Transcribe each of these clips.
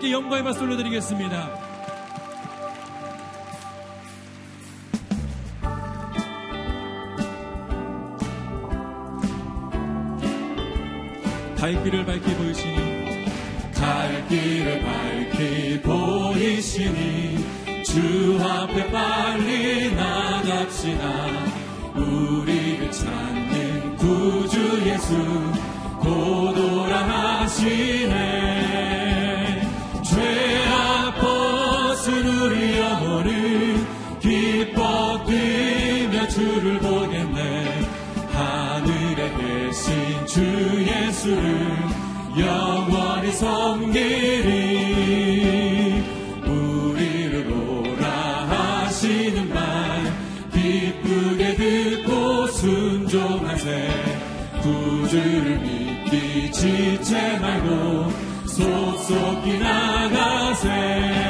하나님께 영광의 박수 올려드리겠습니다. 갈 길을 밝히 보이시니 갈 길을 밝히 보이시니 주 앞에 빨리 나갑시다 우리를 찾는 그 구주 예수 고도라 하시네 예수를 영원히 섬기리 우리를 보라 하시는 말. 기쁘게 듣고 순종하세 구주를 믿기 지체 말고 속속히 나가세.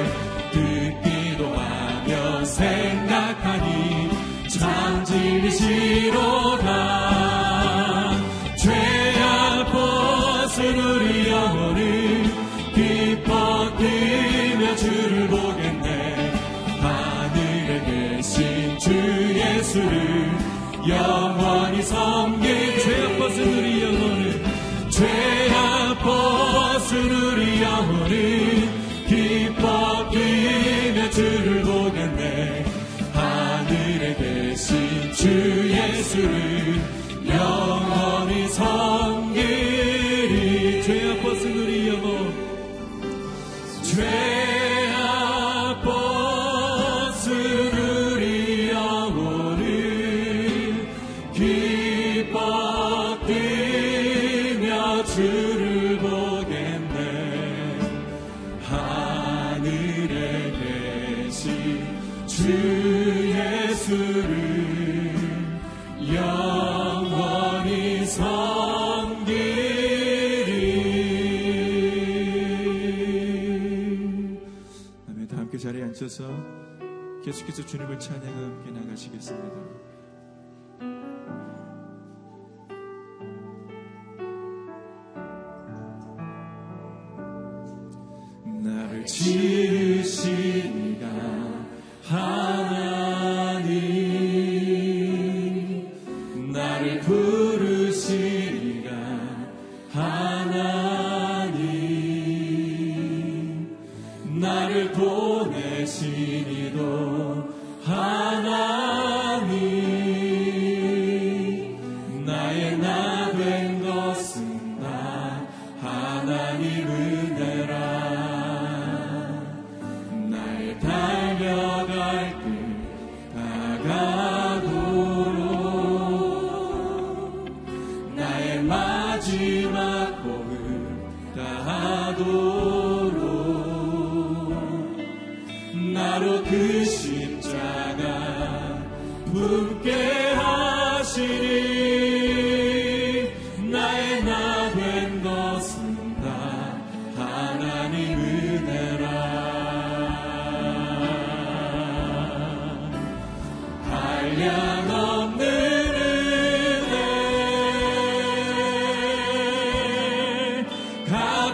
morning. 계속해서 주님을 찬양하며 나가시겠습니다.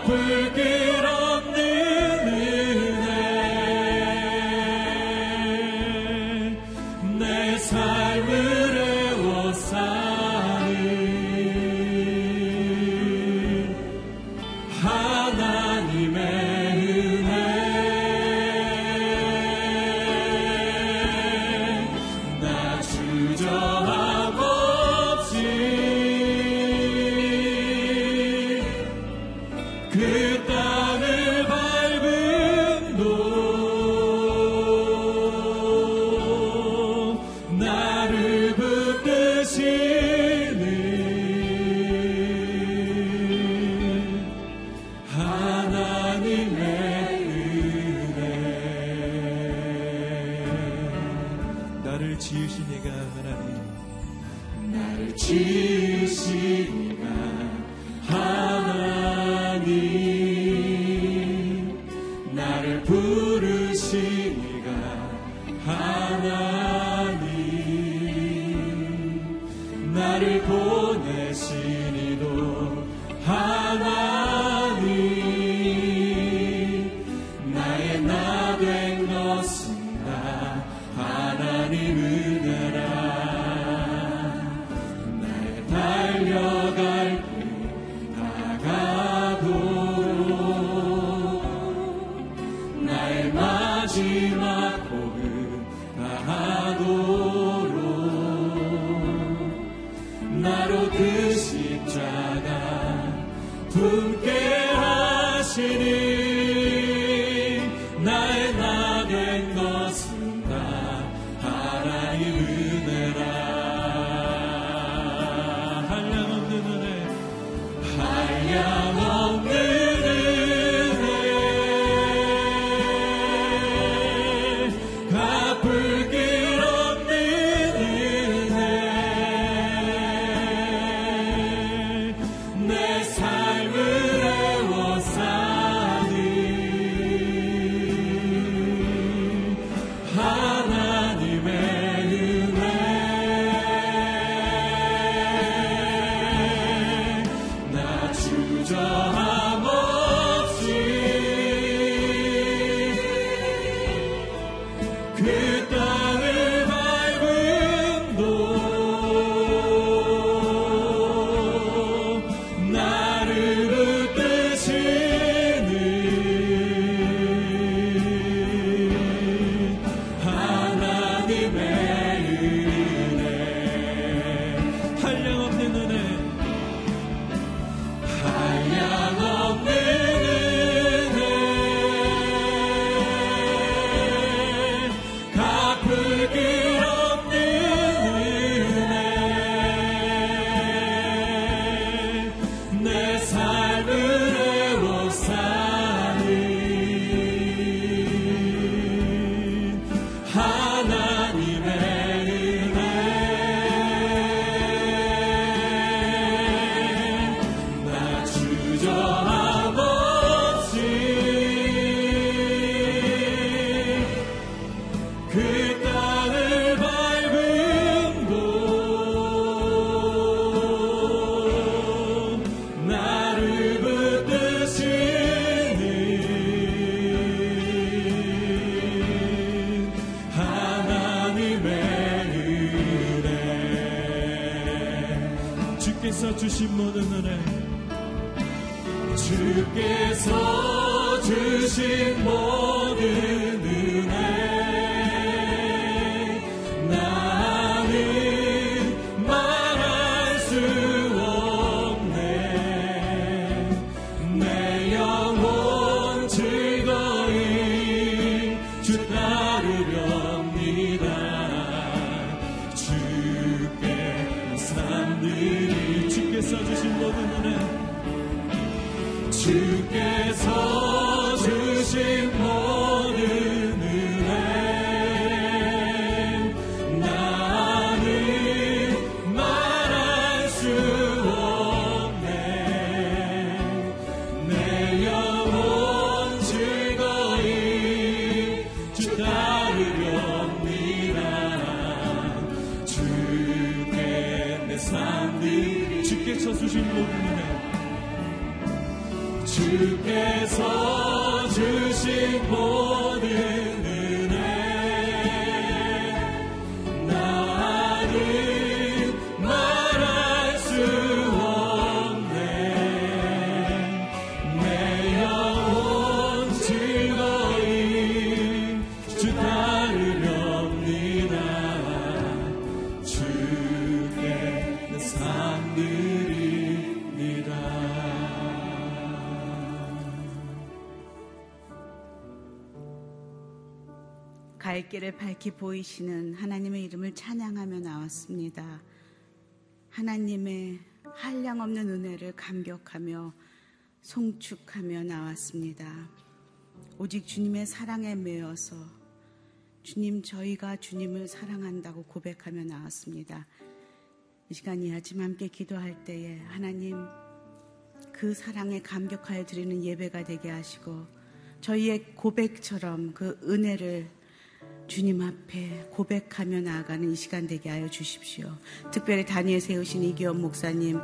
open. 하나님의 한량없는 은혜를 감격하며 송축하며 나왔습니다. 오직 주님의 사랑에 매여서 주님, 저희가 주님을 사랑한다고 고백하며 나왔습니다. 이 시간 이 아침 함께 기도할 때에 하나님 그 사랑에 감격하여 드리는 예배가 되게 하시고 저희의 고백처럼 그 은혜를 주님 앞에 고백하며 나아가는 이 시간 되게 하여 주십시오. 특별히 단위에 세우신 이기원 목사님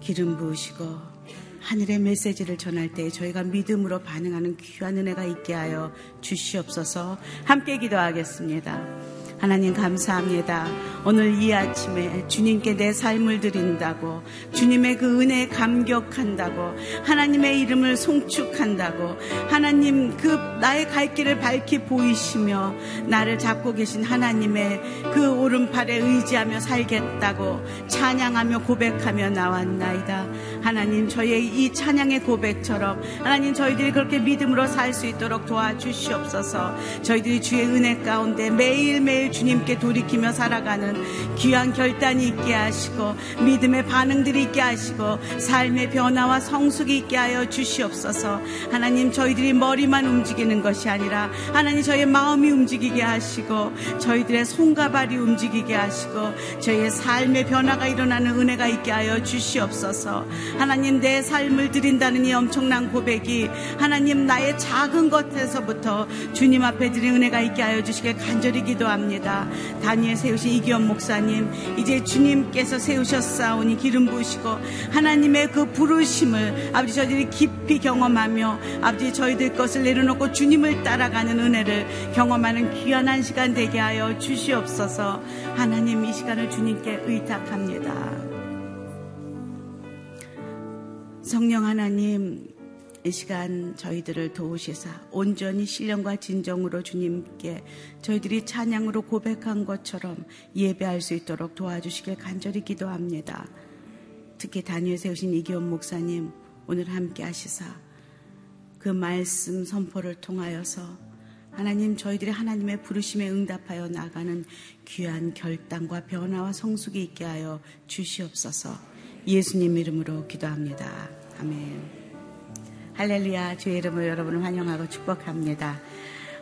기름 부으시고 하늘의 메시지를 전할 때 저희가 믿음으로 반응하는 귀한 은혜가 있게 하여 주시옵소서 함께 기도하겠습니다. 하나님 감사합니다. 오늘 이 아침에 주님께 내 삶을 드린다고 주님의 그 은혜에 감격한다고 하나님의 이름을 송축한다고 하나님 그 나의 갈 길을 밝히 보이시며 나를 잡고 계신 하나님의 그 오른팔에 의지하며 살겠다고 찬양하며 고백하며 나왔나이다. 하나님 저희의 이 찬양의 고백처럼 하나님 저희들이 그렇게 믿음으로 살 수 있도록 도와주시옵소서. 저희들이 주의 은혜 가운데 매일매일 주님께 돌이키며 살아가는 귀한 결단이 있게 하시고 믿음의 반응들이 있게 하시고 삶의 변화와 성숙이 있게 하여 주시옵소서. 하나님 저희들이 머리만 움직이는 것이 아니라 하나님 저희의 마음이 움직이게 하시고 저희들의 손과 발이 움직이게 하시고 저희의 삶의 변화가 일어나는 은혜가 있게 하여 주시옵소서. 하나님 내 삶을 드린다는 이 엄청난 고백이 하나님 나의 작은 것에서부터 주님 앞에 드린 은혜가 있게 하여 주시게 간절히 기도합니다. 다니엘 세우신 이기원 목사님, 이제 주님께서 세우셨사오니 기름 부으시고 하나님의 그 부르심을 아버지 저희들이 깊이 경험하며 아버지 저희들 것을 내려놓고 주님을 따라가는 은혜를 경험하는 귀한 한 시간 되게 하여 주시옵소서 하나님 이 시간을 주님께 의탁합니다. 성령 하나님, 이 시간 저희들을 도우시사 온전히 신령과 진정으로 주님께 저희들이 찬양으로 고백한 것처럼 예배할 수 있도록 도와주시길 간절히 기도합니다. 특히 단위에 세우신 이기원 목사님 오늘 함께 하시사 그 말씀 선포를 통하여서 하나님 저희들이 하나님의 부르심에 응답하여 나가는 귀한 결단과 변화와 성숙이 있게 하여 주시옵소서 예수님 이름으로 기도합니다. 아멘. 할렐루야 주의 이름으로 여러분을 환영하고 축복합니다.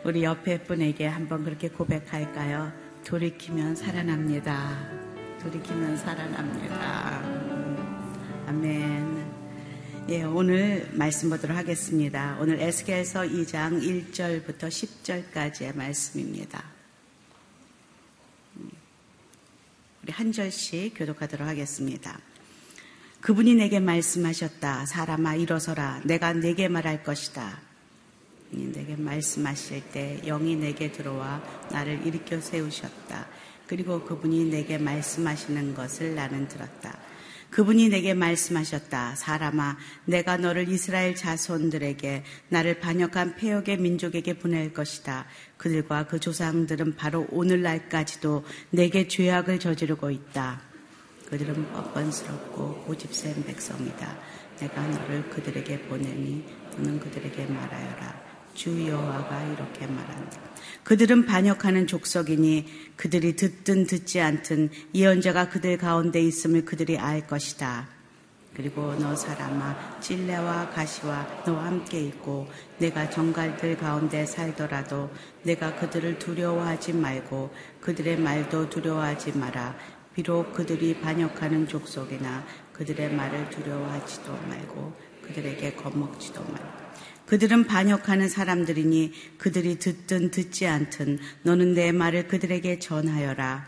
우리 옆에 분에게 한번 그렇게 고백할까요? 돌이키면 살아납니다. 돌이키면 살아납니다. 아멘. 예, 오늘 말씀 보도록 하겠습니다. 오늘 에스겔서 2장 1절부터 10절까지의 말씀입니다. 우리 한 절씩 교독하도록 하겠습니다. 그분이 내게 말씀하셨다. 사람아 일어서라. 내가 내게 말할 것이다. 내게 말씀하실 때 영이 내게 들어와 나를 일으켜 세우셨다. 그리고 그분이 내게 말씀하시는 것을 나는 들었다. 그분이 내게 말씀하셨다. 사람아, 내가 너를 이스라엘 자손들에게 나를 반역한 폐역의 민족에게 보낼 것이다. 그들과 그 조상들은 바로 오늘날까지도 내게 죄악을 저지르고 있다. 그들은 뻔뻔스럽고 고집센 백성이다. 내가 너를 그들에게 보내니 너는 그들에게 말하여라. 주 여호와가 이렇게 말한다. 그들은 반역하는 족속이니 그들이 듣든 듣지 않든 예언자가 그들 가운데 있음을 그들이 알 것이다. 그리고 너 사람아 찔레와 가시와 너와 함께 있고 내가 정갈들 가운데 살더라도 내가 그들을 두려워하지 말고 그들의 말도 두려워하지 마라 비록 그들이 반역하는 족속이나 그들의 말을 두려워하지도 말고 그들에게 겁먹지도 말고 그들은 반역하는 사람들이니 그들이 듣든 듣지 않든 너는 내 말을 그들에게 전하여라.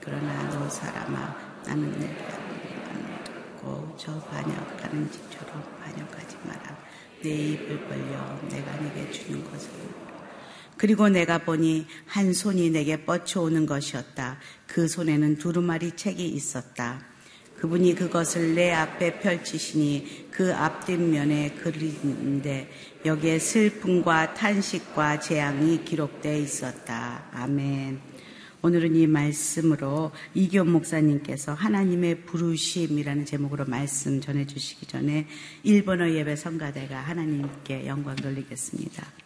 그러나 너 사람아 나는 내 말을 듣고 저 반역하는 집처럼 반역하지 마라. 내 입을 벌려 내가 네게 주는 것을 그리고 내가 보니 한 손이 내게 뻗쳐오는 것이었다. 그 손에는 두루마리 책이 있었다. 그분이 그것을 내 앞에 펼치시니 그 앞뒷면에 그리는데 여기에 슬픔과 탄식과 재앙이 기록되어 있었다. 아멘. 오늘은 이 말씀으로 이기원 목사님께서 하나님의 부르심이라는 제목으로 말씀 전해주시기 전에 일본어 예배 성가대가 하나님께 영광 돌리겠습니다.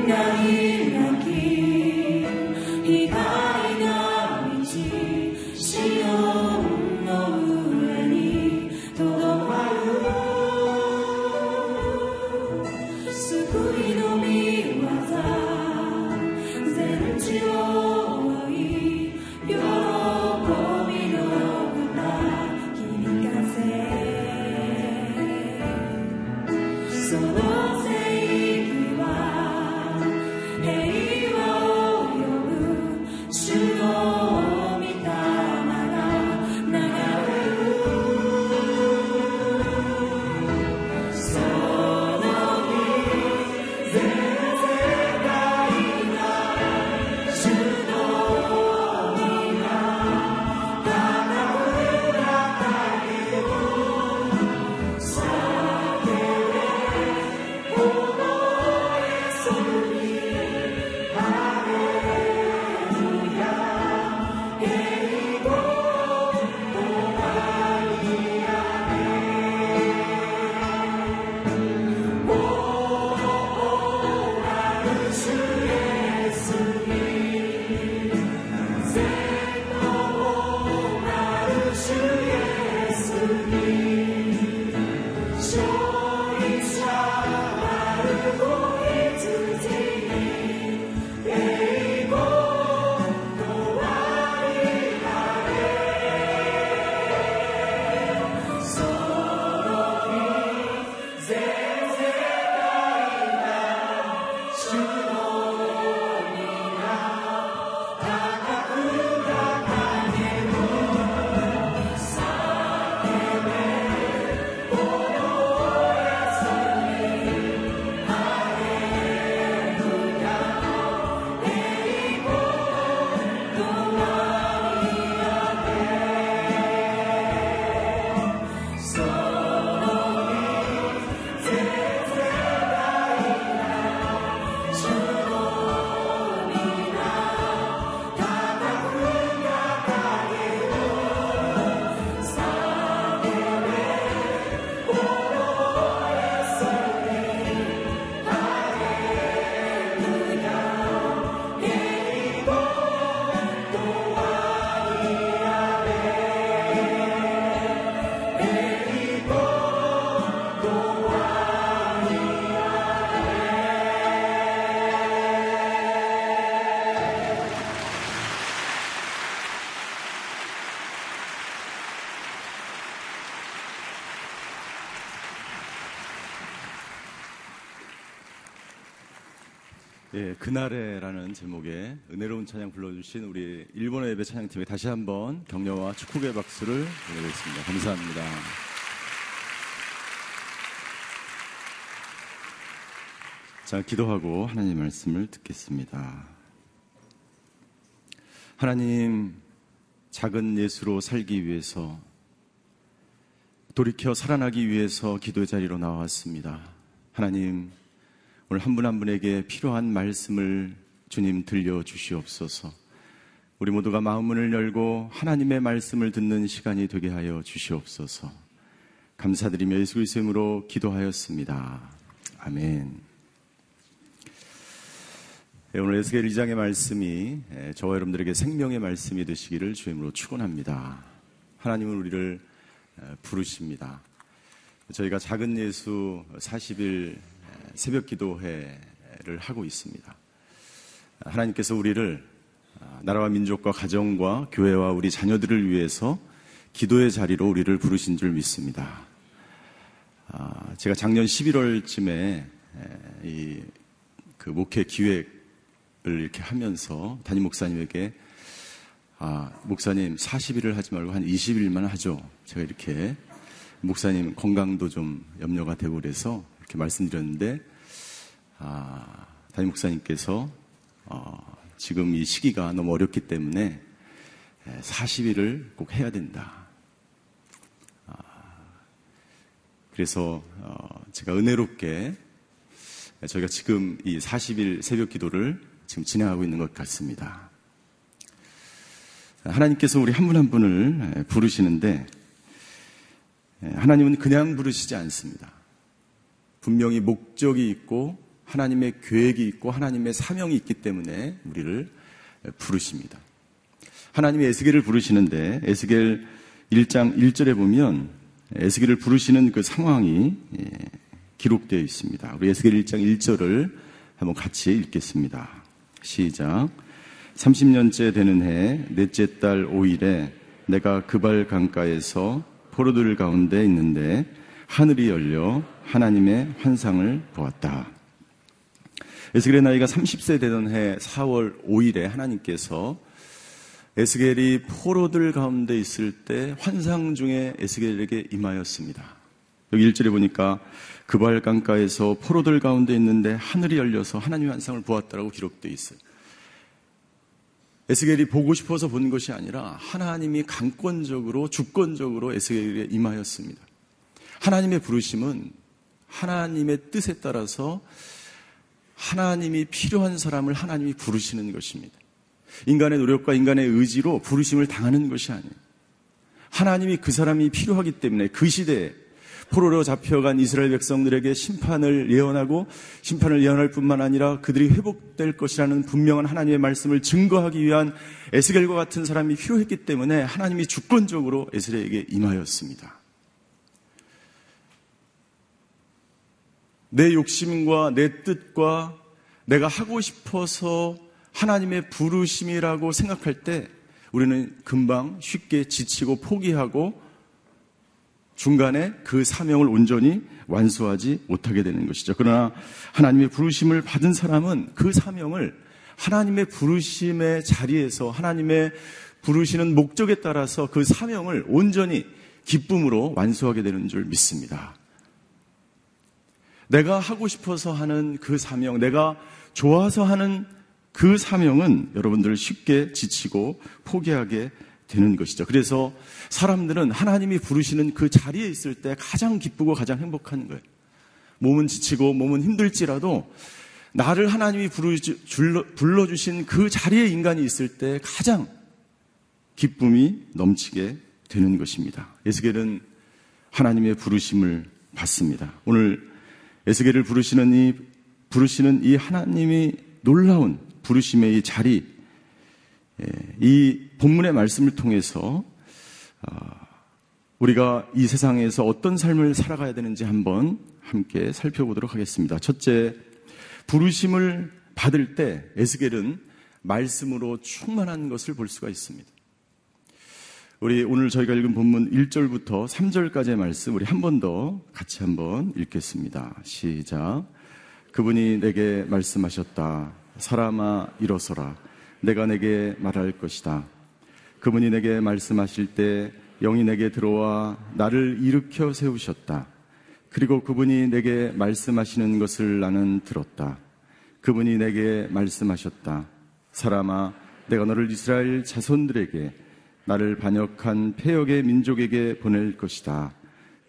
Inna 예, 그날에라는 제목의 은혜로운 찬양 불러주신 우리 일본의 예배 찬양팀에 다시 한번 격려와 축복의 박수를 보내겠습니다. 감사합니다. 자, 기도하고 하나님 말씀을 듣겠습니다. 하나님, 작은 예수로 살기 위해서 돌이켜 살아나기 위해서 기도의 자리로 나왔습니다. 하나님, 오늘 한분한 분에게 필요한 말씀을 주님 들려 주시옵소서. 우리 모두가 마음문을 열고 하나님의 말씀을 듣는 시간이 되게 하여 주시옵소서. 감사드리며 예수 그리스도의 이름으로 기도하였습니다. 아멘. 예, 오늘 에스겔 2장의 말씀이 예, 저와 여러분들에게 생명의 말씀이 되시기를 주임으로 축원합니다. 하나님은 우리를 예, 부르십니다. 저희가 작은 예수 40일 새벽 기도회를 하고 있습니다. 하나님께서 우리를 아, 나라와 민족과 가정과 교회와 우리 자녀들을 위해서 기도의 자리로 우리를 부르신 줄 믿습니다. 아, 제가 작년 11월쯤에 이 그 목회 기획 이렇게 하면서 담임 목사님에게 아, 목사님 40일을 하지 말고 한 20일만 하죠. 제가 이렇게 목사님 건강도 좀 염려가 되고 그래서 이렇게 말씀드렸는데 아, 담임 목사님께서 어, 지금 이 시기가 너무 어렵기 때문에 40일을 꼭 해야 된다. 아, 그래서 어, 제가 은혜롭게 저희가 지금 이 40일 새벽 기도를 지금 진행하고 있는 것 같습니다. 하나님께서 우리 한 분한 분을 부르시는데 하나님은 그냥 부르시지 않습니다. 분명히 목적이 있고 하나님의 계획이 있고 하나님의 사명이 있기 때문에 우리를 부르십니다. 하나님의 에스겔을 부르시는데 에스겔 1장 1절에 보면 에스겔을 부르시는 그 상황이 기록되어 있습니다. 우리 에스겔 1장 1절을 한번 같이 읽겠습니다. 시작. 30년째 되는 해 넷째 달 5일에 내가 그발 강가에서 포로들 가운데 있는데 하늘이 열려 하나님의 환상을 보았다. 에스겔의 나이가 30세 되던 해 4월 5일에 하나님께서 에스겔이 포로들 가운데 있을 때 환상 중에 에스겔에게 임하였습니다. 여기 1절에 보니까 그발 강가에서 포로들 가운데 있는데 하늘이 열려서 하나님의 환상을 보았다라고 기록되어 있어요. 에스겔이 보고 싶어서 본 것이 아니라 하나님이 강권적으로 주권적으로 에스겔에게 임하였습니다. 하나님의 부르심은 하나님의 뜻에 따라서 하나님이 필요한 사람을 하나님이 부르시는 것입니다. 인간의 노력과 인간의 의지로 부르심을 당하는 것이 아니에요. 하나님이 그 사람이 필요하기 때문에 그 시대에 포로로 잡혀간 이스라엘 백성들에게 심판을 예언하고 심판을 예언할 뿐만 아니라 그들이 회복될 것이라는 분명한 하나님의 말씀을 증거하기 위한 에스겔과 같은 사람이 필요했기 때문에 하나님이 주권적으로 에스겔에게 임하였습니다. 내 욕심과 내 뜻과 내가 하고 싶어서 하나님의 부르심이라고 생각할 때 우리는 금방 쉽게 지치고 포기하고 중간에 그 사명을 온전히 완수하지 못하게 되는 것이죠. 그러나 하나님의 부르심을 받은 사람은 그 사명을 하나님의 부르심의 자리에서 하나님의 부르시는 목적에 따라서 그 사명을 온전히 기쁨으로 완수하게 되는 줄 믿습니다. 내가 하고 싶어서 하는 그 사명, 내가 좋아서 하는 그 사명은 여러분들 쉽게 지치고 포기하게 되는 것이죠. 그래서 사람들은 하나님이 부르시는 그 자리에 있을 때 가장 기쁘고 가장 행복한 거예요. 몸은 지치고 몸은 힘들지라도 나를 하나님이 불러주신 그 자리에 인간이 있을 때 가장 기쁨이 넘치게 되는 것입니다. 에스겔은 하나님의 부르심을 받습니다. 오늘 에스겔을 부르시는 이 부르시는 이 하나님이 놀라운 부르심의 이 자리, 예, 이 본문의 말씀을 통해서 어, 우리가 이 세상에서 어떤 삶을 살아가야 되는지 한번 함께 살펴보도록 하겠습니다. 첫째, 부르심을 받을 때 에스겔은 말씀으로 충만한 것을 볼 수가 있습니다. 우리 오늘 저희가 읽은 본문 1절부터 3절까지의 말씀 우리 한 번 더 같이 한번 읽겠습니다. 시작. 그분이 내게 말씀하셨다. 사람아 일어서라. 내가 내게 말할 것이다. 그분이 내게 말씀하실 때 영이 내게 들어와 나를 일으켜 세우셨다. 그리고 그분이 내게 말씀하시는 것을 나는 들었다. 그분이 내게 말씀하셨다. 사람아, 내가 너를 이스라엘 자손들에게 나를 반역한 폐역의 민족에게 보낼 것이다.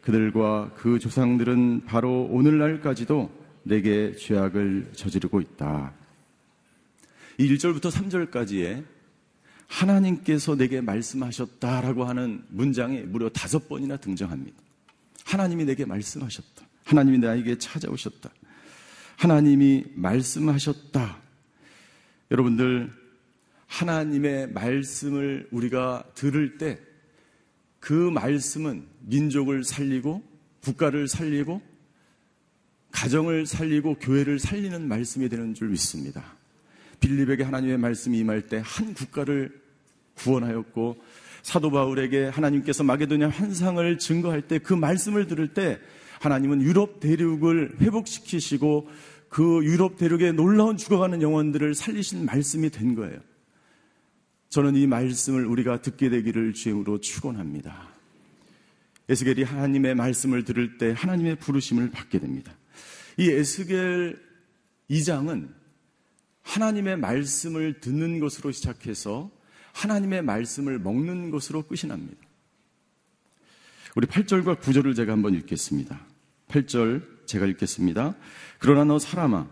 그들과 그 조상들은 바로 오늘날까지도 내게 죄악을 저지르고 있다. 이 1절부터 3절까지에 하나님께서 내게 말씀하셨다라고 하는 문장이 무려 다섯 번이나 등장합니다. 하나님이 내게 말씀하셨다. 하나님이 나에게 찾아오셨다. 하나님이 말씀하셨다. 여러분들, 하나님의 말씀을 우리가 들을 때 그 말씀은 민족을 살리고 국가를 살리고 가정을 살리고 교회를 살리는 말씀이 되는 줄 믿습니다. 빌립에게 하나님의 말씀이 임할 때 한 국가를 구원하였고 사도 바울에게 하나님께서 마게도냐 환상을 증거할 때 그 말씀을 들을 때 하나님은 유럽 대륙을 회복시키시고 그 유럽 대륙에 놀라운 죽어가는 영혼들을 살리신 말씀이 된 거예요. 저는 이 말씀을 우리가 듣게 되기를 주임으로 축원합니다. 에스겔이 하나님의 말씀을 들을 때 하나님의 부르심을 받게 됩니다. 이 에스겔 2장은 하나님의 말씀을 듣는 것으로 시작해서 하나님의 말씀을 먹는 것으로 끝이 납니다. 우리 8절과 9절을 제가 한번 읽겠습니다. 8절 제가 읽겠습니다. 그러나 너 사람아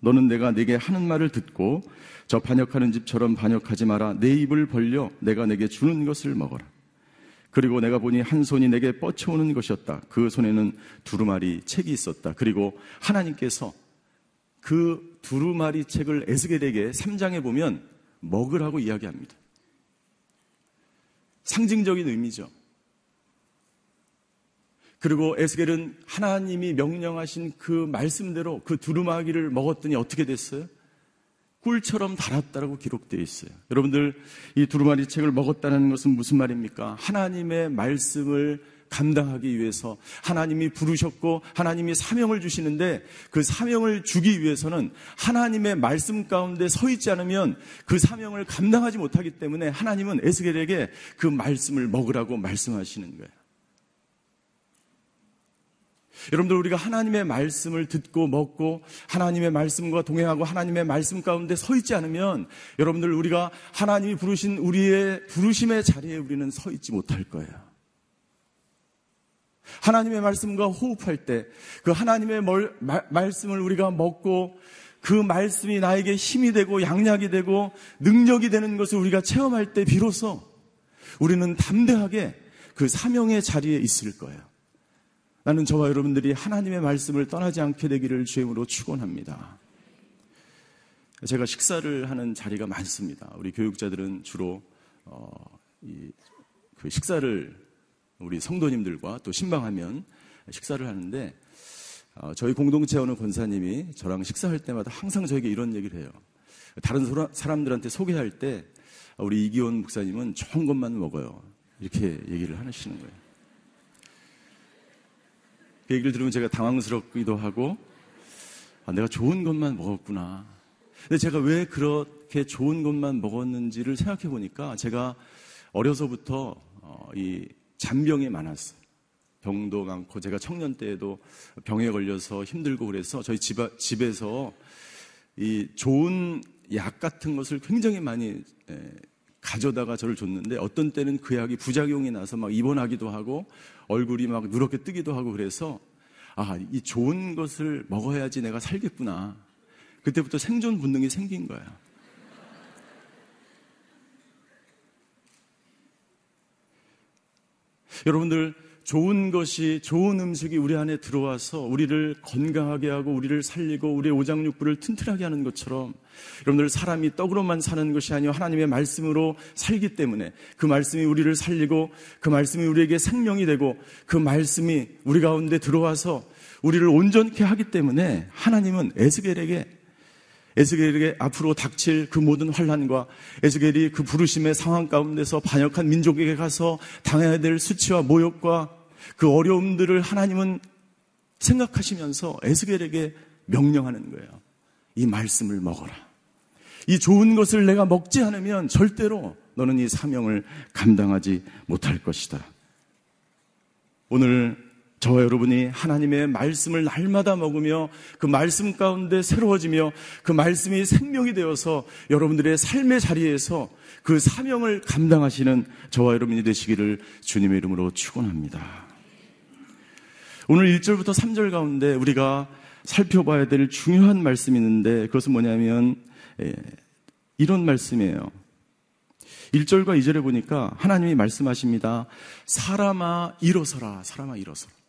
너는 내가 내게 하는 말을 듣고 저 반역하는 집처럼 반역하지 마라. 내 입을 벌려 내가 내게 주는 것을 먹어라. 그리고 내가 보니 한 손이 내게 뻗쳐오는 것이었다. 그 손에는 두루마리 책이 있었다. 그리고 하나님께서 그 두루마리 책을 에스겔에게 3장에 보면 먹으라고 이야기합니다. 상징적인 의미죠. 그리고 에스겔은 하나님이 명령하신 그 말씀대로 그 두루마기를 먹었더니 어떻게 됐어요? 꿀처럼 달았다라고 기록되어 있어요. 여러분들 이 두루마리 책을 먹었다는 것은 무슨 말입니까? 하나님의 말씀을 감당하기 위해서 하나님이 부르셨고 하나님이 사명을 주시는데 그 사명을 주기 위해서는 하나님의 말씀 가운데 서 있지 않으면 그 사명을 감당하지 못하기 때문에 하나님은 에스겔에게 그 말씀을 먹으라고 말씀하시는 거예요. 여러분들 우리가 하나님의 말씀을 듣고 먹고 하나님의 말씀과 동행하고 하나님의 말씀 가운데 서 있지 않으면 여러분들 우리가 하나님이 부르신 우리의 부르심의 자리에 우리는 서 있지 못할 거예요. 하나님의 말씀과 호흡할 때 그 하나님의 멀, 마, 말씀을 우리가 먹고 그 말씀이 나에게 힘이 되고 양약이 되고 능력이 되는 것을 우리가 체험할 때 비로소 우리는 담대하게 그 사명의 자리에 있을 거예요. 나는 저와 여러분들이 하나님의 말씀을 떠나지 않게 되기를 주임으로 축원합니다. 제가 식사를 하는 자리가 많습니다. 우리 교육자들은 주로 어, 이, 그 식사를 우리 성도님들과 또 신방하면 식사를 하는데 어, 저희 공동체 어느 권사님이 저랑 식사할 때마다 항상 저에게 이런 얘기를 해요. 다른 사람들한테 소개할 때 우리 이기원 목사님은 좋은 것만 먹어요. 이렇게 얘기를 하시는 거예요. 그 얘기를 들으면 제가 당황스럽기도 하고 아, 내가 좋은 것만 먹었구나. 근데 제가 왜 그렇게 좋은 것만 먹었는지를 생각해 보니까 제가 어려서부터 어, 이 잔병이 많았어요. 병도 많고 제가 청년 때에도 병에 걸려서 힘들고 그래서 저희 집, 집에서 이 좋은 약 같은 것을 굉장히 많이 에, 가져다가 저를 줬는데 어떤 때는 그 약이 부작용이 나서 막 입원하기도 하고 얼굴이 막 누렇게 뜨기도 하고 그래서 아, 이 좋은 것을 먹어야지 내가 살겠구나. 그때부터 생존 본능이 생긴 거야. 여러분들 좋은 것이 좋은 음식이 우리 안에 들어와서 우리를 건강하게 하고 우리를 살리고 우리의 오장육부를 튼튼하게 하는 것처럼 여러분들 사람이 떡으로만 사는 것이 아니요 하나님의 말씀으로 살기 때문에 그 말씀이 우리를 살리고 그 말씀이 우리에게 생명이 되고 그 말씀이 우리 가운데 들어와서 우리를 온전케 하기 때문에 하나님은 에스겔에게 에스겔에게 앞으로 닥칠 그 모든 환란과 에스겔이 그 부르심의 상황 가운데서 반역한 민족에게 가서 당해야 될 수치와 모욕과 그 어려움들을 하나님은 생각하시면서 에스겔에게 명령하는 거예요. 이 말씀을 먹어라. 이 좋은 것을 내가 먹지 않으면 절대로 너는 이 사명을 감당하지 못할 것이다. 오늘 저와 여러분이 하나님의 말씀을 날마다 먹으며 그 말씀 가운데 새로워지며 그 말씀이 생명이 되어서 여러분들의 삶의 자리에서 그 사명을 감당하시는 저와 여러분이 되시기를 주님의 이름으로 축원합니다. 오늘 1절부터 3절 가운데 우리가 살펴봐야 될 중요한 말씀이 있는데 그것은 뭐냐면 예, 이런 말씀이에요. 1절과 2절에 보니까 하나님이 말씀하십니다. 사람아 일어서라. 사람아 일어서라.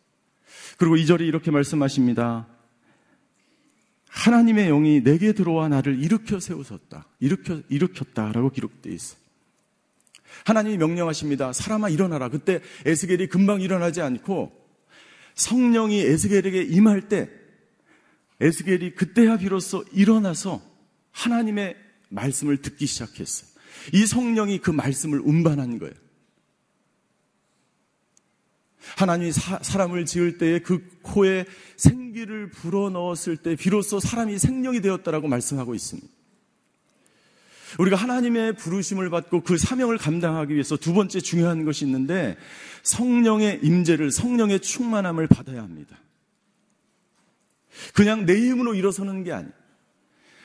그리고 2절에 이렇게 말씀하십니다. 하나님의 영이 내게 들어와 나를 일으켜 세우셨다. 일으켜, 일으켰다라고 기록되어 있어요. 하나님이 명령하십니다. 사람아 일어나라. 그때 에스겔이 금방 일어나지 않고 성령이 에스겔에게 임할 때 에스겔이 그때야 비로소 일어나서 하나님의 말씀을 듣기 시작했어요. 이 성령이 그 말씀을 운반한 거예요. 하나님이 사, 람을 지을 때에 그 코에 생기를 불어넣었을 때 비로소 사람이 생명이 되었다라고 말씀하고 있습니다. 우리가 하나님의 부르심을 받고 그 사명을 감당하기 위해서 두 번째 중요한 것이 있는데 성령의 임재를 성령의 충만함을 받아야 합니다. 그냥 내 힘으로 일어서는 게 아니에요.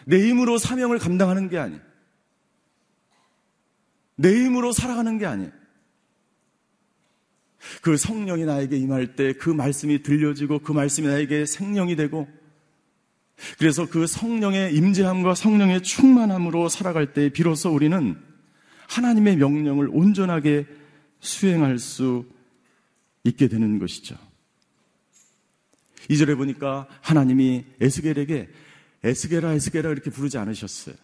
내 힘으로 사명을 감당하는 게 아니에요. 내 힘으로 살아가는 게 아니에요. 그 성령이 나에게 임할 때 그 말씀이 들려지고 그 말씀이 나에게 생명이 되고 그래서 그 성령의 임재함과 성령의 충만함으로 살아갈 때 비로소 우리는 하나님의 명령을 온전하게 수행할 수 있게 되는 것이죠. 이절에 보니까 하나님이 에스겔에게 에스겔아 에스겔아 이렇게 부르지 않으셨어요.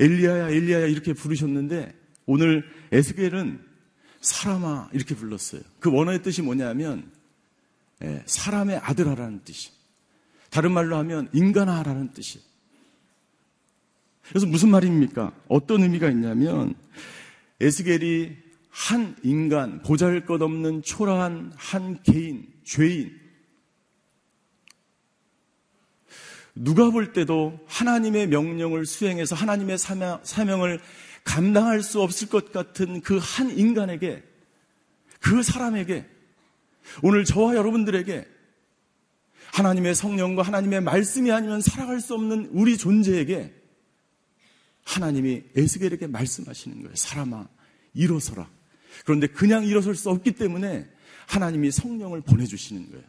엘리야야 엘리야야 이렇게 부르셨는데 오늘 에스겔은 사람아 이렇게 불렀어요. 그 원어의 뜻이 뭐냐면 예, 사람의 아들아라는 뜻이. 다른 말로 하면 인간아라는 뜻이에요. 그래서 무슨 말입니까? 어떤 의미가 있냐면 에스겔이 한 인간, 보잘 것 없는 초라한 한 개인, 죄인. 누가 볼 때도 하나님의 명령을 수행해서 하나님의 사명을 감당할 수 없을 것 같은 그 한 인간에게, 그 사람에게, 오늘 저와 여러분들에게 하나님의 성령과 하나님의 말씀이 아니면 살아갈 수 없는 우리 존재에게 하나님이 에스겔에게 말씀하시는 거예요. 사람아, 일어서라. 그런데 그냥 일어설 수 없기 때문에 하나님이 성령을 보내주시는 거예요.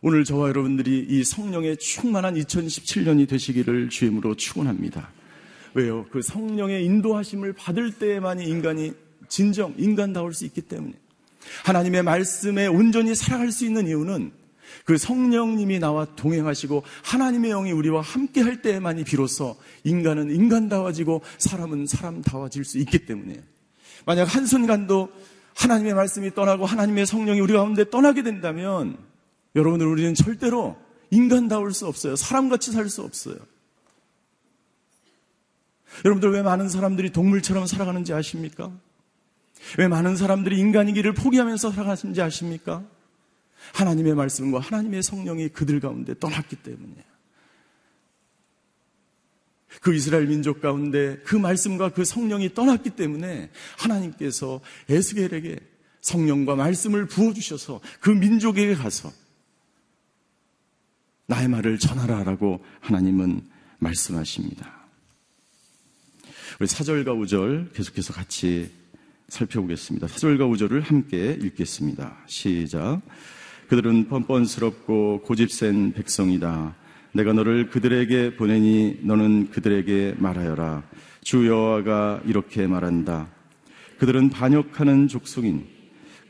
오늘 저와 여러분들이 이 성령의 충만한 2017년이 되시기를 주임으로 축원합니다. 왜요? 그 성령의 인도하심을 받을 때에만이 인간이 진정 인간다울 수 있기 때문에 하나님의 말씀에 온전히 살아갈 수 있는 이유는 그 성령님이 나와 동행하시고 하나님의 영이 우리와 함께 할 때에만이 비로소 인간은 인간다워지고 사람은 사람다워질 수 있기 때문에 만약 한순간도 하나님의 말씀이 떠나고 하나님의 성령이 우리 가운데 떠나게 된다면 여러분들 우리는 절대로 인간다울 수 없어요. 사람같이 살 수 없어요. 여러분들 왜 많은 사람들이 동물처럼 살아가는지 아십니까? 왜 많은 사람들이 길을 포기하면서 살아가는지 아십니까? 하나님의 말씀과 하나님의 성령이 그들 가운데 떠났기 때문이에요. 그 이스라엘 민족 가운데 그 말씀과 그 성령이 떠났기 때문에 하나님께서 에스겔에게 성령과 말씀을 부어주셔서 그 민족에게 가서 나의 말을 전하라라고 하나님은 말씀하십니다. 우리 4절과 5절 계속해서 같이 살펴보겠습니다. 4절과 5절을 함께 읽겠습니다. 시작. 그들은 뻔뻔스럽고 고집센 백성이다. 내가 너를 그들에게 보내니 너는 그들에게 말하여라. 주 여호와가 이렇게 말한다. 그들은 반역하는 족속인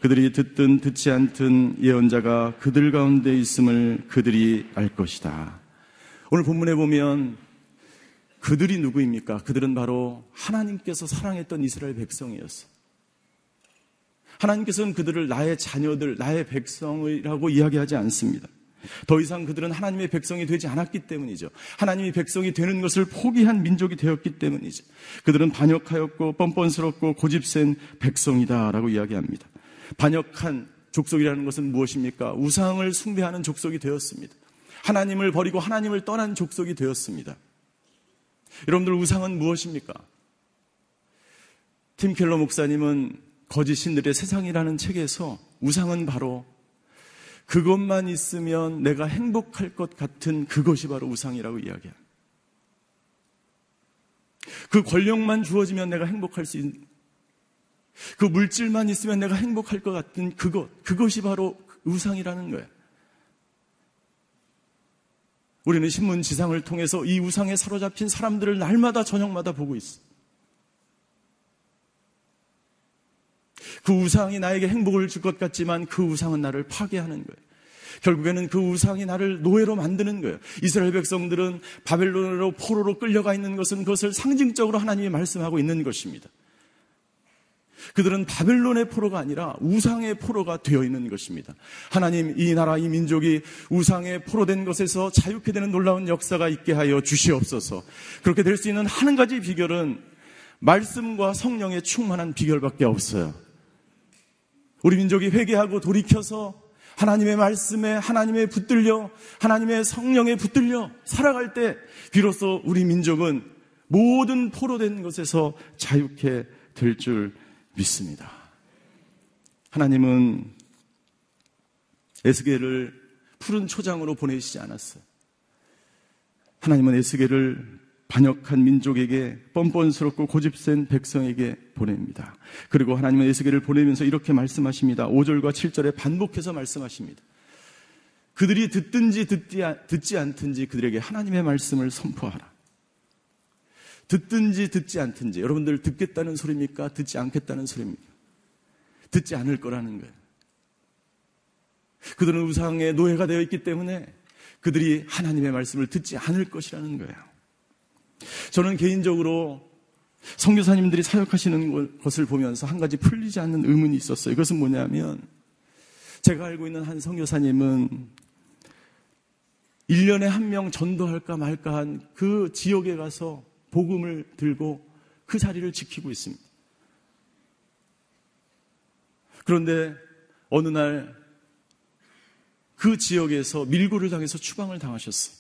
그들이 듣든 듣지 않든 예언자가 그들 가운데 있음을 그들이 알 것이다. 오늘 본문에 보면 그들이 누구입니까? 그들은 바로 하나님께서 사랑했던 이스라엘 백성이었어. 하나님께서는 그들을 나의 자녀들, 나의 백성이라고 이야기하지 않습니다. 더 이상 그들은 하나님의 백성이 되지 않았기 때문이죠. 하나님이 백성이 되는 것을 포기한 민족이 되었기 때문이죠. 그들은 반역하였고 뻔뻔스럽고 고집센 백성이다라고 이야기합니다. 반역한 족속이라는 것은 무엇입니까? 우상을 숭배하는 족속이 되었습니다. 하나님을 버리고 하나님을 떠난 족속이 되었습니다. 여러분들 우상은 무엇입니까? 팀 켈러 목사님은 거짓 신들의 세상이라는 책에서 우상은 바로 그것만 있으면 내가 행복할 것 같은 그것이 바로 우상이라고 이야기합니다. 그 권력만 주어지면 내가 행복할 수 있는, 그 물질만 있으면 내가 행복할 것 같은 그것, 그것이 바로 우상이라는 거예요. 우리는 신문 지상을 통해서 이 우상에 사로잡힌 사람들을 날마다 저녁마다 보고 있어. 그 우상이 나에게 행복을 줄 것 같지만 그 우상은 나를 파괴하는 거예요. 결국에는 그 우상이 나를 노예로 만드는 거예요. 이스라엘 백성들은 바벨론으로 포로로 끌려가 있는 것은 그것을 상징적으로 하나님이 말씀하고 있는 것입니다. 그들은 바벨론의 포로가 아니라 우상의 포로가 되어 있는 것입니다. 하나님 이 나라 이 민족이 우상의 포로된 것에서 자유케 되는 놀라운 역사가 있게 하여 주시옵소서. 그렇게 될 수 있는 한 가지 비결은 말씀과 성령의 충만한 비결밖에 없어요. 우리 민족이 회개하고 돌이켜서 하나님의 말씀에 하나님의 붙들려 하나님의 성령에 붙들려 살아갈 때 비로소 우리 민족은 모든 포로된 것에서 자유케 될줄 믿습니다. 하나님은 에스겔을 푸른 초장으로 보내시지 않았어요. 하나님은 에스겔을 반역한 민족에게 뻔뻔스럽고 고집센 백성에게 보냅니다. 그리고 하나님은 에스겔을 보내면서 이렇게 말씀하십니다. 5절과 7절에 반복해서 말씀하십니다. 그들이 듣든지 듣지, 않든지 그들에게 하나님의 말씀을 선포하라. 듣든지 듣지 않든지 여러분들 듣겠다는 소리입니까? 듣지 않겠다는 소리입니까? 듣지 않을 거라는 거예요. 그들은 우상의 노예가 되어 있기 때문에 그들이 하나님의 말씀을 듣지 않을 것이라는 거예요. 저는 개인적으로 성교사님들이 사역하시는 것을 보면서 한 가지 풀리지 않는 의문이 있었어요. 이것은 뭐냐면 제가 알고 있는 한 성교사님은 1년에 한 명 전도할까 말까 한 그 지역에 가서 복음을 들고 그 자리를 지키고 있습니다. 그런데 어느 날 그 지역에서 밀고를 당해서 추방을 당하셨어요.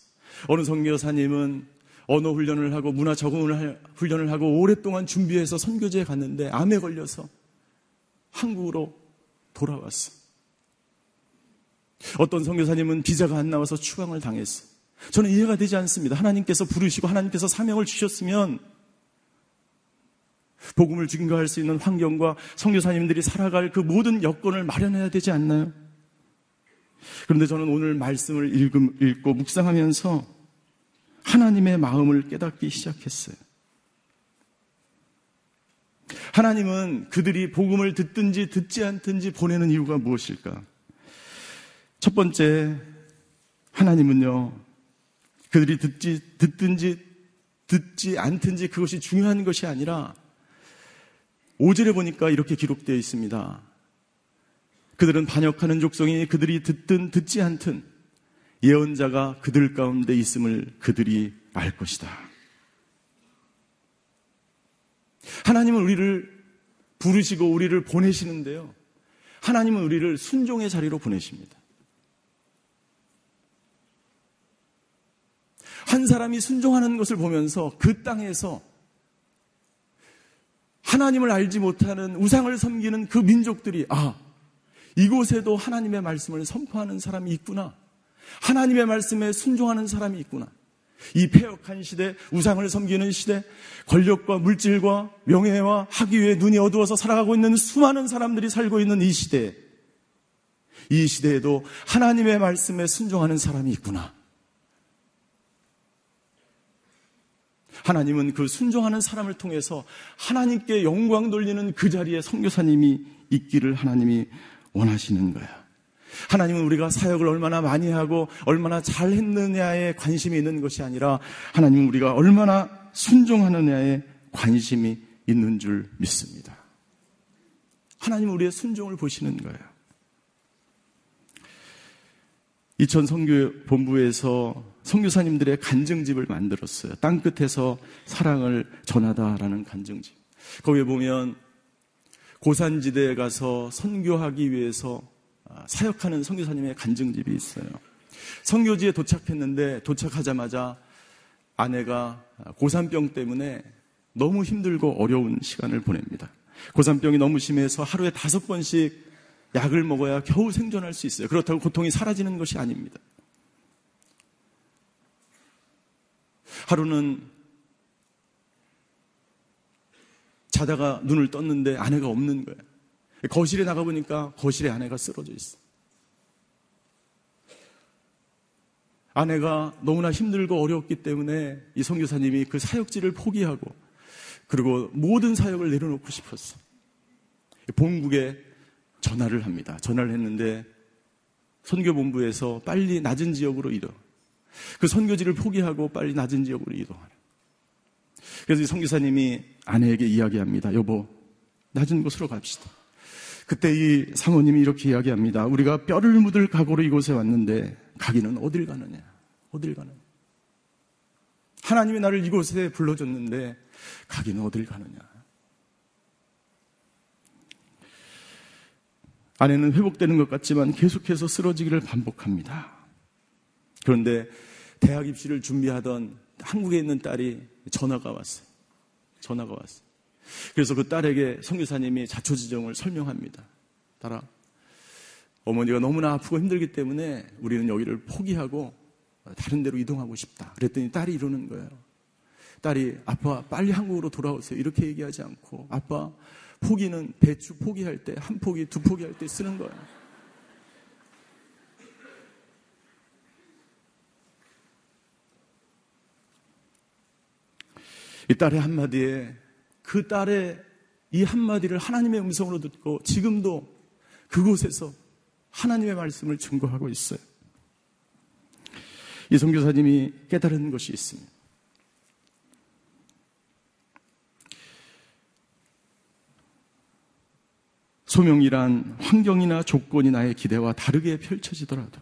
어느 성교사님은 언어 훈련을 하고 문화 적응을 훈련을 하고 오랫동안 준비해서 선교지에 갔는데 암에 걸려서 한국으로 돌아왔어. 어떤 선교사님은 비자가 안 나와서 추방을 당했어. 저는 이해가 되지 않습니다. 하나님께서 부르시고 하나님께서 사명을 주셨으면 복음을 증거할 수 있는 환경과 선교사님들이 살아갈 그 모든 여건을 마련해야 되지 않나요? 그런데 저는 오늘 말씀을 읽고 묵상하면서 하나님의 마음을 깨닫기 시작했어요. 하나님은 그들이 복음을 듣든지 듣지 않든지 보내는 이유가 무엇일까? 첫 번째, 하나님은요, 그들이 듣지, 듣든지 듣지 않든지 그것이 중요한 것이 아니라 5절에 보니까 이렇게 기록되어 있습니다. 그들은 반역하는 족속이 그들이 듣든 듣지 않든 예언자가 그들 가운데 있음을 그들이 알 것이다. 하나님은 우리를 부르시고 우리를 보내시는데요. 하나님은 우리를 순종의 자리로 보내십니다. 한 사람이 순종하는 것을 보면서 그 땅에서 하나님을 알지 못하는 우상을 섬기는 그 민족들이 아, 이곳에도 하나님의 말씀을 선포하는 사람이 있구나. 하나님의 말씀에 순종하는 사람이 있구나. 이 폐역한 시대, 우상을 섬기는 시대, 권력과 물질과 명예와 학위에 눈이 어두워서 살아가고 있는 수많은 사람들이 살고 있는 이 시대. 이 시대에도 하나님의 말씀에 순종하는 사람이 있구나. 하나님은 그 순종하는 사람을 통해서 하나님께 영광 돌리는 그 자리에 성교사님이 있기를 하나님이 원하시는 거야. 하나님은 우리가 사역을 얼마나 많이 하고 얼마나 잘 했느냐에 관심이 있는 것이 아니라 하나님은 우리가 얼마나 순종하느냐에 관심이 있는 줄 믿습니다. 하나님은 우리의 순종을 보시는 거예요. 이천 성교 본부에서 성교사님들의 간증집을 만들었어요. 땅 끝에서 사랑을 전하다라는 간증집. 거기에 보면 고산지대에 가서 선교하기 위해서 아, 사역하는 선교사님의 간증집이 있어요. 선교지에 도착했는데 도착하자마자 아내가 고산병 때문에 너무 힘들고 어려운 시간을 보냅니다. 고산병이 너무 심해서 하루에 다섯 번씩 약을 먹어야 겨우 생존할 수 있어요. 그렇다고 고통이 사라지는 것이 아닙니다. 하루는 자다가 눈을 떴는데 아내가 없는 거예요. 거실에 나가보니까 거실에 아내가 쓰러져 있어. 아내가 너무나 힘들고 어려웠기 때문에 이 성교사님이 그 사역지를 포기하고 그리고 모든 사역을 내려놓고 싶었어. 본국에 전화를 합니다. 전화를 했는데 선교본부에서 빨리 낮은 지역으로 이동. 그 선교지를 포기하고 빨리 낮은 지역으로 이동하는. 그래서 이 선교사님이 아내에게 이야기합니다. 여보, 낮은 곳으로 갑시다. 그때 이 사모님이 이렇게 이야기합니다. 우리가 뼈를 묻을 각오로 이곳에 왔는데 가기는 어딜 가느냐? 어딜 가느냐? 하나님이 나를 이곳에 불러줬는데 가기는 어딜 가느냐? 아내는 회복되는 것 같지만 계속해서 쓰러지기를 반복합니다. 그런데 대학 입시를 준비하던 한국에 있는 딸이 전화가 왔어요. 전화가 왔어요. 그래서 그 딸에게 성교사님이 자초지정을 설명합니다. 딸아, 어머니가 너무나 아프고 힘들기 때문에 우리는 여기를 포기하고 다른 데로 이동하고 싶다. 그랬더니 딸이 이러는 거예요. 딸이 아빠 빨리 한국으로 돌아오세요. 이렇게 얘기하지 않고 아빠 포기는 배추 포기할 때 한 포기 두 포기 할 때 쓰는 거예요. 이 딸의 한마디에 그 딸의 이 한마디를 하나님의 음성으로 듣고 지금도 그곳에서 하나님의 말씀을 증거하고 있어요. 이 선교사님이 깨달은 것이 있습니다. 소명이란 환경이나 조건이 나의 기대와 다르게 펼쳐지더라도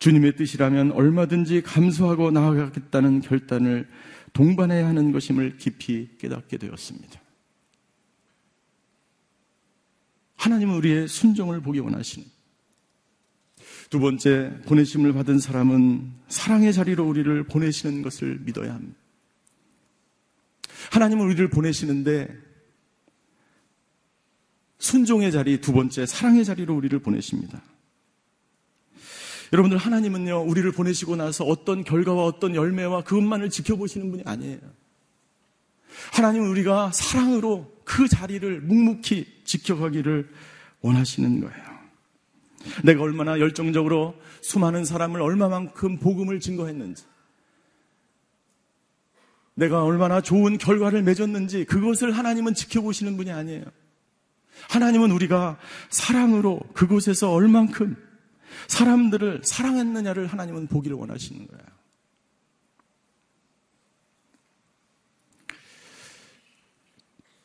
주님의 뜻이라면 얼마든지 감수하고 나아가겠다는 결단을 동반해야 하는 것임을 깊이 깨닫게 되었습니다. 하나님은 우리의 순종을 보기 원하시는 두 번째 보내심을 받은 사람은 사랑의 자리로 우리를 보내시는 것을 믿어야 합니다. 하나님은 우리를 보내시는데 순종의 자리 두 번째 사랑의 자리로 우리를 보내십니다. 여러분들 하나님은요 우리를 보내시고 나서 어떤 결과와 어떤 열매와 그것만을 지켜보시는 분이 아니에요. 하나님은 우리가 사랑으로 그 자리를 묵묵히 지켜가기를 원하시는 거예요. 내가 얼마나 열정적으로 수많은 사람을 얼마만큼 복음을 증거했는지, 내가 얼마나 좋은 결과를 맺었는지 그것을 하나님은 지켜보시는 분이 아니에요. 하나님은 우리가 사랑으로 그곳에서 얼만큼 사람들을 사랑했느냐를 하나님은 보기를 원하시는 거예요.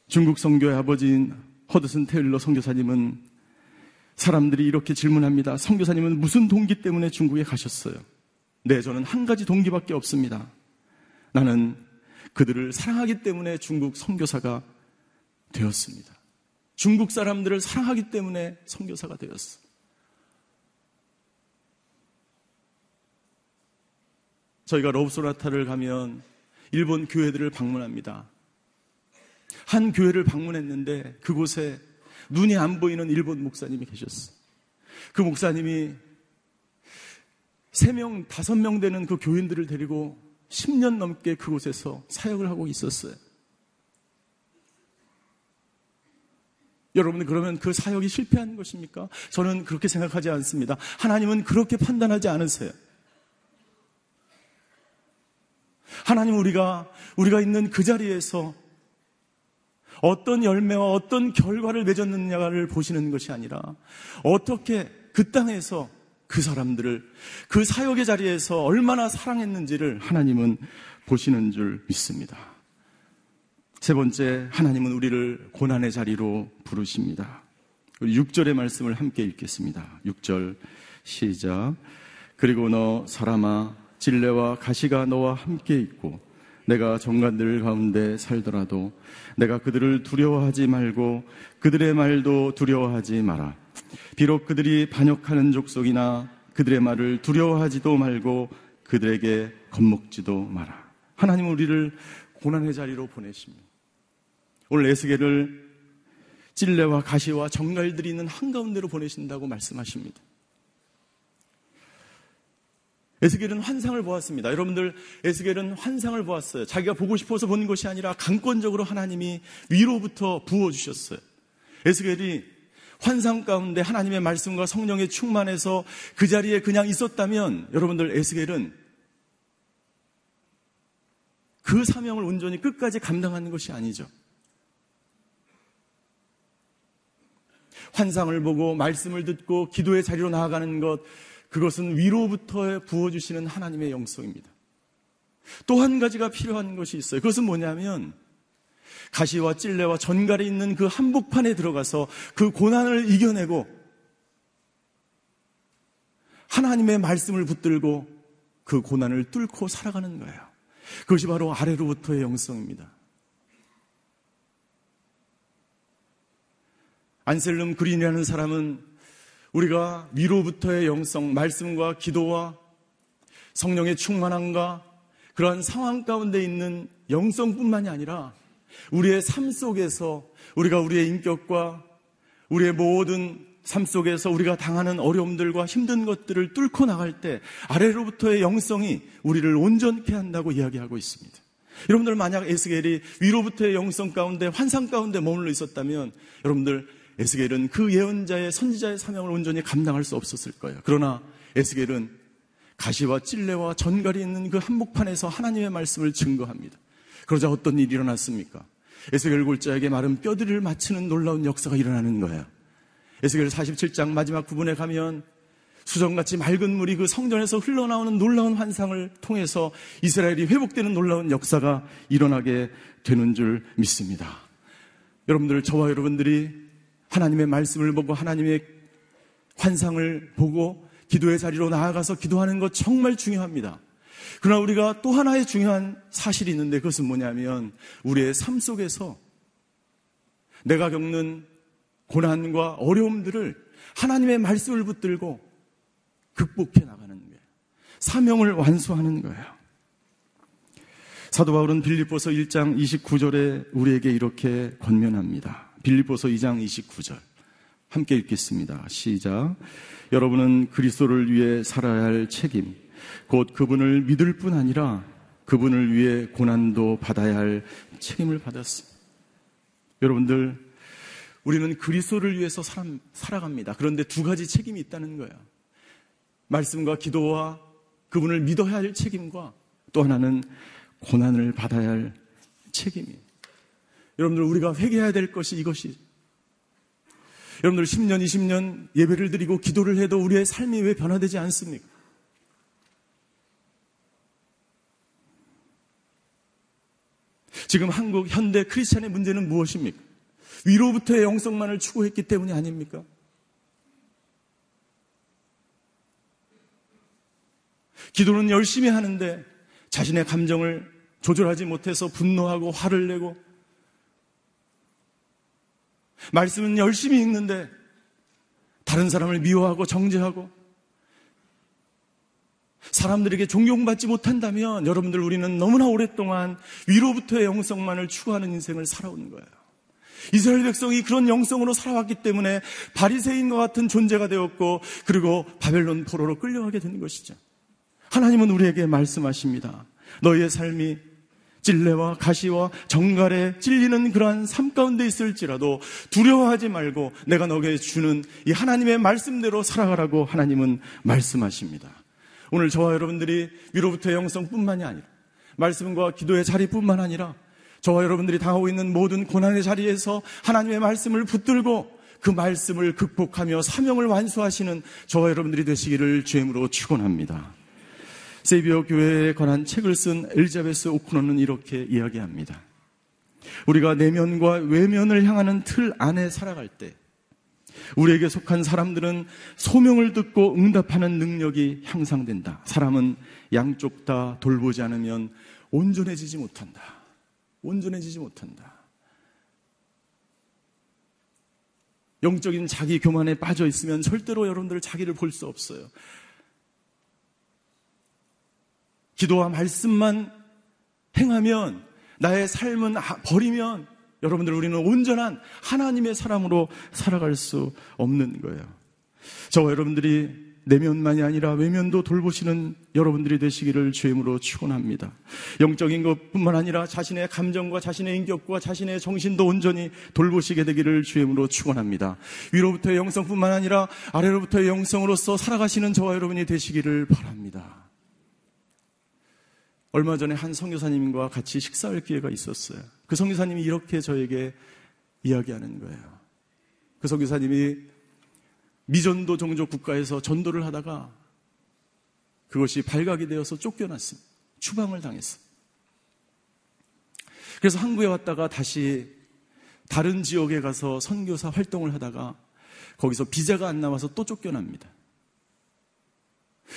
중국 성교의 아버지인 허드슨 테일러 성교사님은 사람들이 이렇게 질문합니다. 성교사님은 무슨 동기 때문에 중국에 가셨어요? 네, 저는 한 가지 동기밖에 없습니다. 나는 그들을 사랑하기 때문에 중국 성교사가 되었습니다. 중국 사람들을 사랑하기 때문에 성교사가 되었어. 저희가 러브소나타를 가면 일본 교회들을 방문합니다. 한 교회를 방문했는데 그곳에 눈이 안 보이는 일본 목사님이 계셨어. 그 목사님이 세 명, 다섯 명 되는 그 교인들을 데리고 10년 넘게 그곳에서 사역을 하고 있었어요. 여러분 그러면 그 사역이 실패한 것입니까? 저는 그렇게 생각하지 않습니다. 하나님은 그렇게 판단하지 않으세요. 하나님 우리가 우리가 있는 그 자리에서 어떤 열매와 어떤 결과를 맺었느냐를 보시는 것이 아니라 어떻게 그 땅에서 그 사람들을 그 사역의 자리에서 얼마나 사랑했는지를 하나님은 보시는 줄 믿습니다. 세 번째, 하나님은 우리를 고난의 자리로 부르십니다. 우리 6절의 말씀을 함께 읽겠습니다. 6절 시작. 그리고 너 사람아 진레와 가시가 너와 함께 있고 내가 정관들 가운데 살더라도 내가 그들을 두려워하지 말고 그들의 말도 두려워하지 마라. 비록 그들이 반역하는 족속이나 그들의 말을 두려워하지도 말고 그들에게 겁먹지도 마라. 하나님 우리를 고난의 자리로 보내십니다. 오늘 에스겔을 찔레와 가시와 정갈들이 있는 한가운데로 보내신다고 말씀하십니다. 에스겔은 환상을 보았습니다. 여러분들 에스겔은 환상을 보았어요. 자기가 보고 싶어서 보는 것이 아니라 강권적으로 하나님이 위로부터 부어 주셨어요. 에스겔이 환상 가운데 하나님의 말씀과 성령의 충만해서 그 자리에 그냥 있었다면 여러분들 에스겔은 그 사명을 온전히 끝까지 감당하는 것이 아니죠. 환상을 보고 말씀을 듣고 기도의 자리로 나아가는 것, 그것은 위로부터 부어주시는 하나님의 영성입니다. 또 한 가지가 필요한 것이 있어요. 그것은 뭐냐면, 가시와 찔레와 전갈이 있는 그 한복판에 들어가서 그 고난을 이겨내고, 하나님의 말씀을 붙들고 그 고난을 뚫고 살아가는 거예요. 그것이 바로 아래로부터의 영성입니다. 안셀름 그린이라는 사람은 우리가 위로부터의 영성, 말씀과 기도와 성령의 충만함과 그러한 상황 가운데 있는 영성뿐만이 아니라 우리의 삶 속에서 우리가 우리의 인격과 우리의 모든 삶 속에서 우리가 당하는 어려움들과 힘든 것들을 뚫고 나갈 때 아래로부터의 영성이 우리를 온전케 한다고 이야기하고 있습니다. 여러분들 만약 에스겔이 위로부터의 영성 가운데 환상 가운데 머물러 있었다면 여러분들 에스겔은 그 예언자의 선지자의 사명을 온전히 감당할 수 없었을 거예요. 그러나 에스겔은 가시와 찔레와 전갈이 있는 그 한복판에서 하나님의 말씀을 증거합니다. 그러자 어떤 일이 일어났습니까? 에스겔 골자에게 마른 뼈들을 맞추는 놀라운 역사가 일어나는 거예요. 에스겔 47장 마지막 부분에 가면 수정같이 맑은 물이 그 성전에서 흘러나오는 놀라운 환상을 통해서 이스라엘이 회복되는 놀라운 역사가 일어나게 되는 줄 믿습니다. 여러분들, 저와 여러분들이 하나님의 말씀을 보고 하나님의 환상을 보고 기도의 자리로 나아가서 기도하는 것 정말 중요합니다. 그러나 우리가 또 하나의 중요한 사실이 있는데 그것은 뭐냐면 우리의 삶 속에서 내가 겪는 고난과 어려움들을 하나님의 말씀을 붙들고 극복해 나가는 거예요. 사명을 완수하는 거예요. 사도 바울은 빌립보서 1장 29절에 우리에게 이렇게 권면합니다. 빌립보서 2장 29절. 함께 읽겠습니다. 시작. 여러분은 그리스도를 위해 살아야 할 책임, 곧 그분을 믿을 뿐 아니라 그분을 위해 고난도 받아야 할 책임을 받았습니다. 여러분들, 우리는 그리스도를 위해서 살아갑니다. 그런데 두 가지 책임이 있다는 거예요. 말씀과 기도와 그분을 믿어야 할 책임과 또 하나는 고난을 받아야 할 책임이에요. 여러분들 우리가 회개해야 될 것이 이것이 여러분들 10년, 20년 예배를 드리고 기도를 해도 우리의 삶이 왜 변화되지 않습니까? 지금 한국 현대 크리스천의 문제는 무엇입니까? 위로부터의 영성만을 추구했기 때문이 아닙니까? 기도는 열심히 하는데 자신의 감정을 조절하지 못해서 분노하고 화를 내고 말씀은 열심히 읽는데 다른 사람을 미워하고 정죄하고 사람들에게 존경받지 못한다면 여러분들 우리는 너무나 오랫동안 위로부터의 영성만을 추구하는 인생을 살아오는 거예요. 이스라엘 백성이 그런 영성으로 살아왔기 때문에 바리새인과 같은 존재가 되었고 그리고 바벨론 포로로 끌려가게 된 것이죠. 하나님은 우리에게 말씀하십니다. 너희의 삶이 찔레와 가시와 정갈에 찔리는 그러한 삶 가운데 있을지라도 두려워하지 말고 내가 너에게 주는 이 하나님의 말씀대로 살아가라고 하나님은 말씀하십니다. 오늘 저와 여러분들이 위로부터의 영성뿐만이 아니라 말씀과 기도의 자리뿐만 아니라 저와 여러분들이 당하고 있는 모든 고난의 자리에서 하나님의 말씀을 붙들고 그 말씀을 극복하며 사명을 완수하시는 저와 여러분들이 되시기를 주임으로 축원합니다. 세비어 교회에 관한 책을 쓴 엘자베스 오크너는 이렇게 이야기합니다. 우리가 내면과 외면을 향하는 틀 안에 살아갈 때 우리에게 속한 사람들은 소명을 듣고 응답하는 능력이 향상된다. 사람은 양쪽 다 돌보지 않으면 온전해지지 못한다. 온전해지지 못한다. 영적인 자기 교만에 빠져 있으면 절대로 여러분들 자기를 볼 수 없어요. 기도와 말씀만 행하면 나의 삶은 버리면 여러분들 우리는 온전한 하나님의 사람으로 살아갈 수 없는 거예요. 저와 여러분들이 내면만이 아니라 외면도 돌보시는 여러분들이 되시기를 주임으로 축원합니다. 영적인 것뿐만 아니라 자신의 감정과 자신의 인격과 자신의 정신도 온전히 돌보시게 되기를 주임으로 축원합니다. 위로부터의 영성뿐만 아니라 아래로부터의 영성으로서 살아가시는 저와 여러분이 되시기를 바랍니다. 얼마 전에 한 성교사님과 같이 식사할 기회가 있었어요. 그 성교사님이 이렇게 저에게 이야기하는 거예요. 그 성교사님이 미전도 종족 국가에서 전도를 하다가 그것이 발각이 되어서 쫓겨났습니다. 추방을 당했어요. 그래서 한국에 왔다가 다시 다른 지역에 가서 선교사 활동을 하다가 거기서 비자가 안 나와서 또 쫓겨납니다.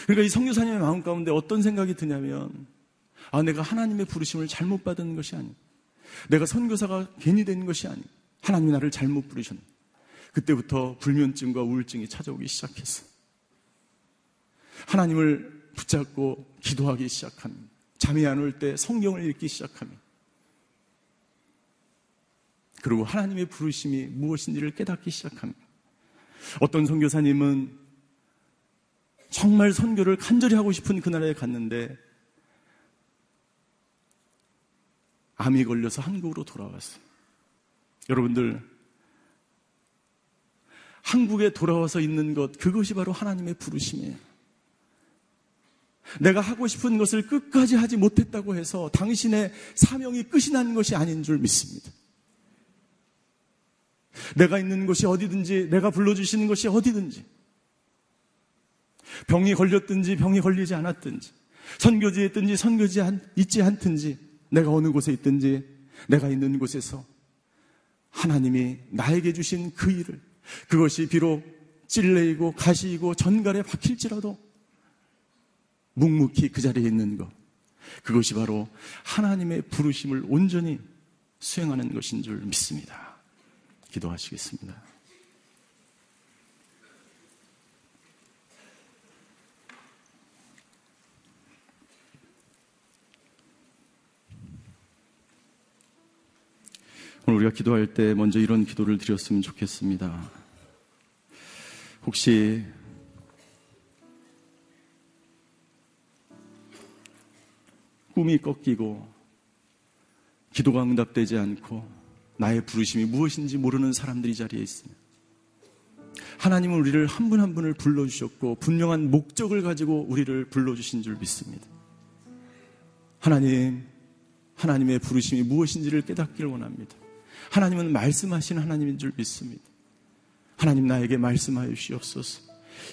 그러니까 이 선교사님의 마음 가운데 어떤 생각이 드냐면 아 내가 하나님의 부르심을 잘못 받은 것이 아니 내가 선교사가 괜히 된 것이 아니 하나님이 나를 잘못 부르셨네. 그때부터 불면증과 우울증이 찾아오기 시작했어. 하나님을 붙잡고 기도하기 시작합니다. 잠이 안 올 때 성경을 읽기 시작합니다. 그리고 하나님의 부르심이 무엇인지를 깨닫기 시작합니다. 어떤 선교사님은 정말 선교를 간절히 하고 싶은 그날에 갔는데 암이 걸려서 한국으로 돌아왔어요. 여러분들 한국에 돌아와서 있는 것, 그것이 바로 하나님의 부르심이에요. 내가 하고 싶은 것을 끝까지 하지 못했다고 해서 당신의 사명이 끝이 난 것이 아닌 줄 믿습니다. 내가 있는 곳이 어디든지, 내가 불러주시는 것이 어디든지, 병이 걸렸든지, 병이 걸리지 않았든지, 선교지에 있든지, 선교지에 있지 않든지, 내가 어느 곳에 있든지, 내가 있는 곳에서 하나님이 나에게 주신 그 일을 그것이 비록 찔레이고 가시이고 전갈에 박힐지라도 묵묵히 그 자리에 있는 것. 그것이 바로 하나님의 부르심을 온전히 수행하는 것인 줄 믿습니다. 기도하시겠습니다. 오늘 우리가 기도할 때 먼저 이런 기도를 드렸으면 좋겠습니다. 혹시 꿈이 꺾이고 기도가 응답되지 않고 나의 부르심이 무엇인지 모르는 사람들이 자리에 있습니다. 하나님은 우리를 한 분한 분을 불러주셨고 분명한 목적을 가지고 우리를 불러주신 줄 믿습니다. 하나님, 하나님의 부르심이 무엇인지를 깨닫기를 원합니다. 하나님은 말씀하시는 하나님인 줄 믿습니다. 하나님 나에게 말씀하여 주시옵소서.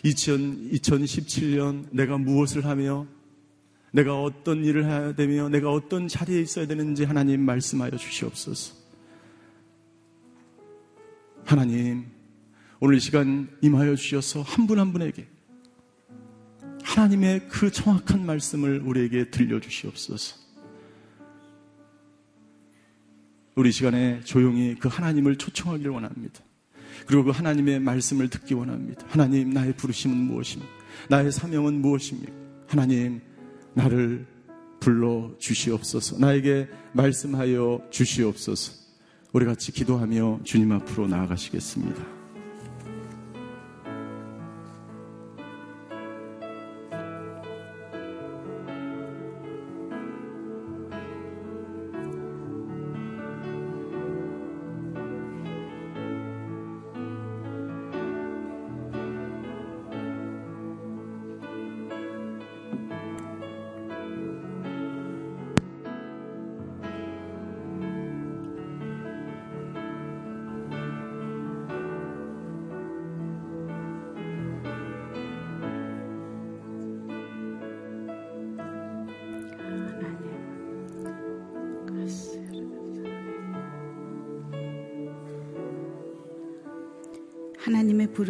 2000, 2017년 내가 무엇을 하며 내가 어떤 일을 해야 되며 내가 어떤 자리에 있어야 되는지 하나님 말씀하여 주시옵소서. 하나님, 오늘 이 시간 임하여 주셔서 한 분한 한 분에게 하나님의 그 정확한 말씀을 우리에게 들려주시옵소서. 우리 시간에 조용히 그 하나님을 초청하기를 원합니다. 그리고 그 하나님의 말씀을 듣기 원합니다. 하나님, 나의 부르심은 무엇입니까? 나의 사명은 무엇입니까? 하나님, 나를 불러 주시옵소서. 나에게 말씀하여 주시옵소서. 우리 같이 기도하며 주님 앞으로 나아가시겠습니다.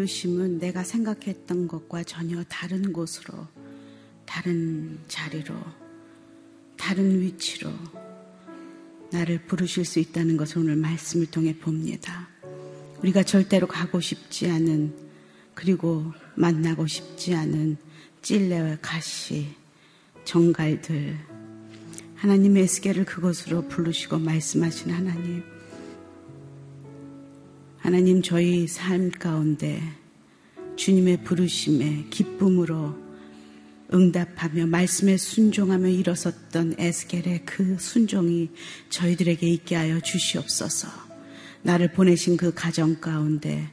부르심은 내가 생각했던 것과 전혀 다른 곳으로, 다른 자리로, 다른 위치로 나를 부르실 수 있다는 것을 오늘 말씀을 통해 봅니다. 우리가 절대로 가고 싶지 않은 그리고 만나고 싶지 않은 찔레와 가시, 정갈들 하나님의 에스겔을 그곳으로 부르시고 말씀하신 하나님 하나님 저희 삶 가운데 주님의 부르심에 기쁨으로 응답하며 말씀에 순종하며 일어섰던 에스겔의 그 순종이 저희들에게 있게 하여 주시옵소서. 나를 보내신 그 가정 가운데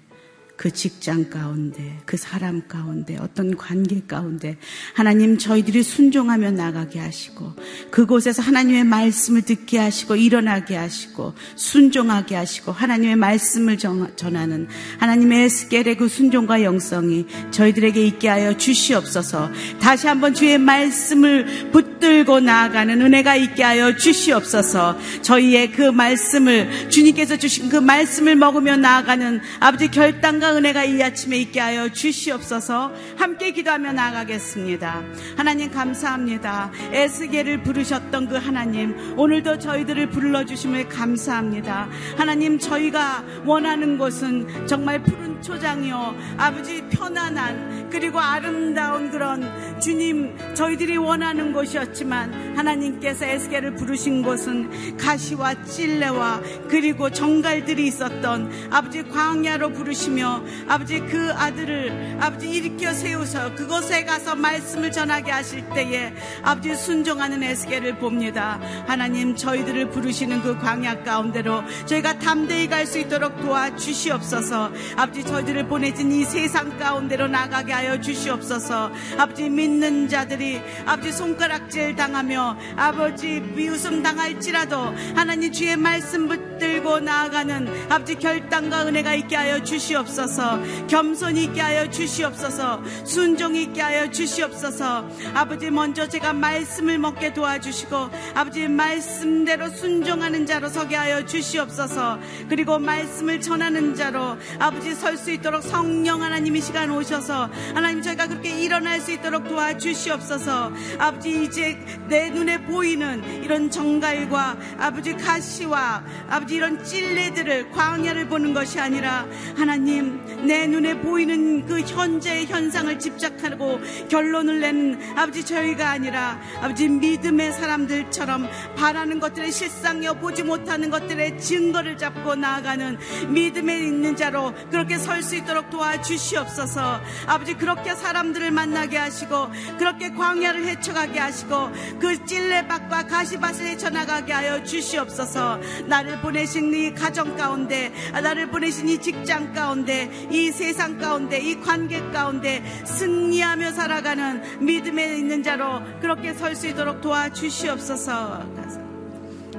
그 직장 가운데, 그 사람 가운데, 어떤 관계 가운데 하나님 저희들이 순종하며 나가게 하시고 그곳에서 하나님의 말씀을 듣게 하시고 일어나게 하시고 순종하게 하시고 하나님의 말씀을 전하는 하나님의 에스겔의 그 순종과 영성이 저희들에게 있게 하여 주시옵소서. 다시 한번 주의 말씀을 붙들고 나아가는 은혜가 있게 하여 주시옵소서. 저희의 그 말씀을 주님께서 주신 그 말씀을 먹으며 나아가는 아버지 결단과 은혜가 이 아침에 있게 하여 주시옵소서 함께 기도하며 나아가겠습니다. 하나님 감사합니다. 에스겔을 부르셨던 그 하나님 오늘도 저희들을 불러주심을 감사합니다. 하나님 저희가 원하는 곳은 정말 푸른 초장이요 아버지 편안한 그리고 아름다운 그런 주님 저희들이 원하는 곳이었지만 하나님께서 에스겔을 부르신 곳은 가시와 찔레와 그리고 정갈들이 있었던 아버지 광야로 부르시며 아버지 그 아들을 아버지 일으켜 세우서 그곳에 가서 말씀을 전하게 하실 때에 아버지 순종하는 에스겔을 봅니다. 하나님 저희들을 부르시는 그 광야 가운데로 저희가 담대히 갈 수 있도록 도와 주시옵소서. 아버지 저희들을 보내진 이 세상 가운데로 나가게 하여 주시옵소서. 아버지 믿는 자들이 아버지 손가락질 당하며 아버지 미웃음 당할지라도 하나님 주의 말씀 붙들고 나아가는 아버지 결단과 은혜가 있게 하여 주시옵소서. 겸손히 있게 하여 주시옵소서 순종이 있게 하여 주시옵소서 아버지 먼저 제가 말씀을 먹게 도와주시고 아버지 말씀대로 순종하는 자로 서게 하여 주시옵소서 그리고 말씀을 전하는 자로 아버지 설수 있도록 성령 하나님 이 시간 오셔서 하나님 저희가 그렇게 일어날 수 있도록 도와주시옵소서. 아버지 이제 내 눈에 보이는 이런 정갈과 아버지 가시와 아버지 이런 찔레들을 광야를 보는 것이 아니라 하나님 내 눈에 보이는 그 현재의 현상을 집착하고 결론을 내는 아버지 저희가 아니라 아버지 믿음의 사람들처럼 바라는 것들의 실상여 보지 못하는 것들의 증거를 잡고 나아가는 믿음에 있는 자로 그렇게 설 수 있도록 도와주시옵소서 아버지 그렇게 사람들을 만나게 하시고 그렇게 광야를 헤쳐가게 하시고 그 찔레밭과 가시밭을 헤쳐나가게 하여 주시옵소서 나를 보내신 이 가정 가운데 나를 보내신 이 직장 가운데 이 세상 가운데 이 관계 가운데 승리하며 살아가는 믿음에 있는 자로 그렇게 설 수 있도록 도와주시옵소서.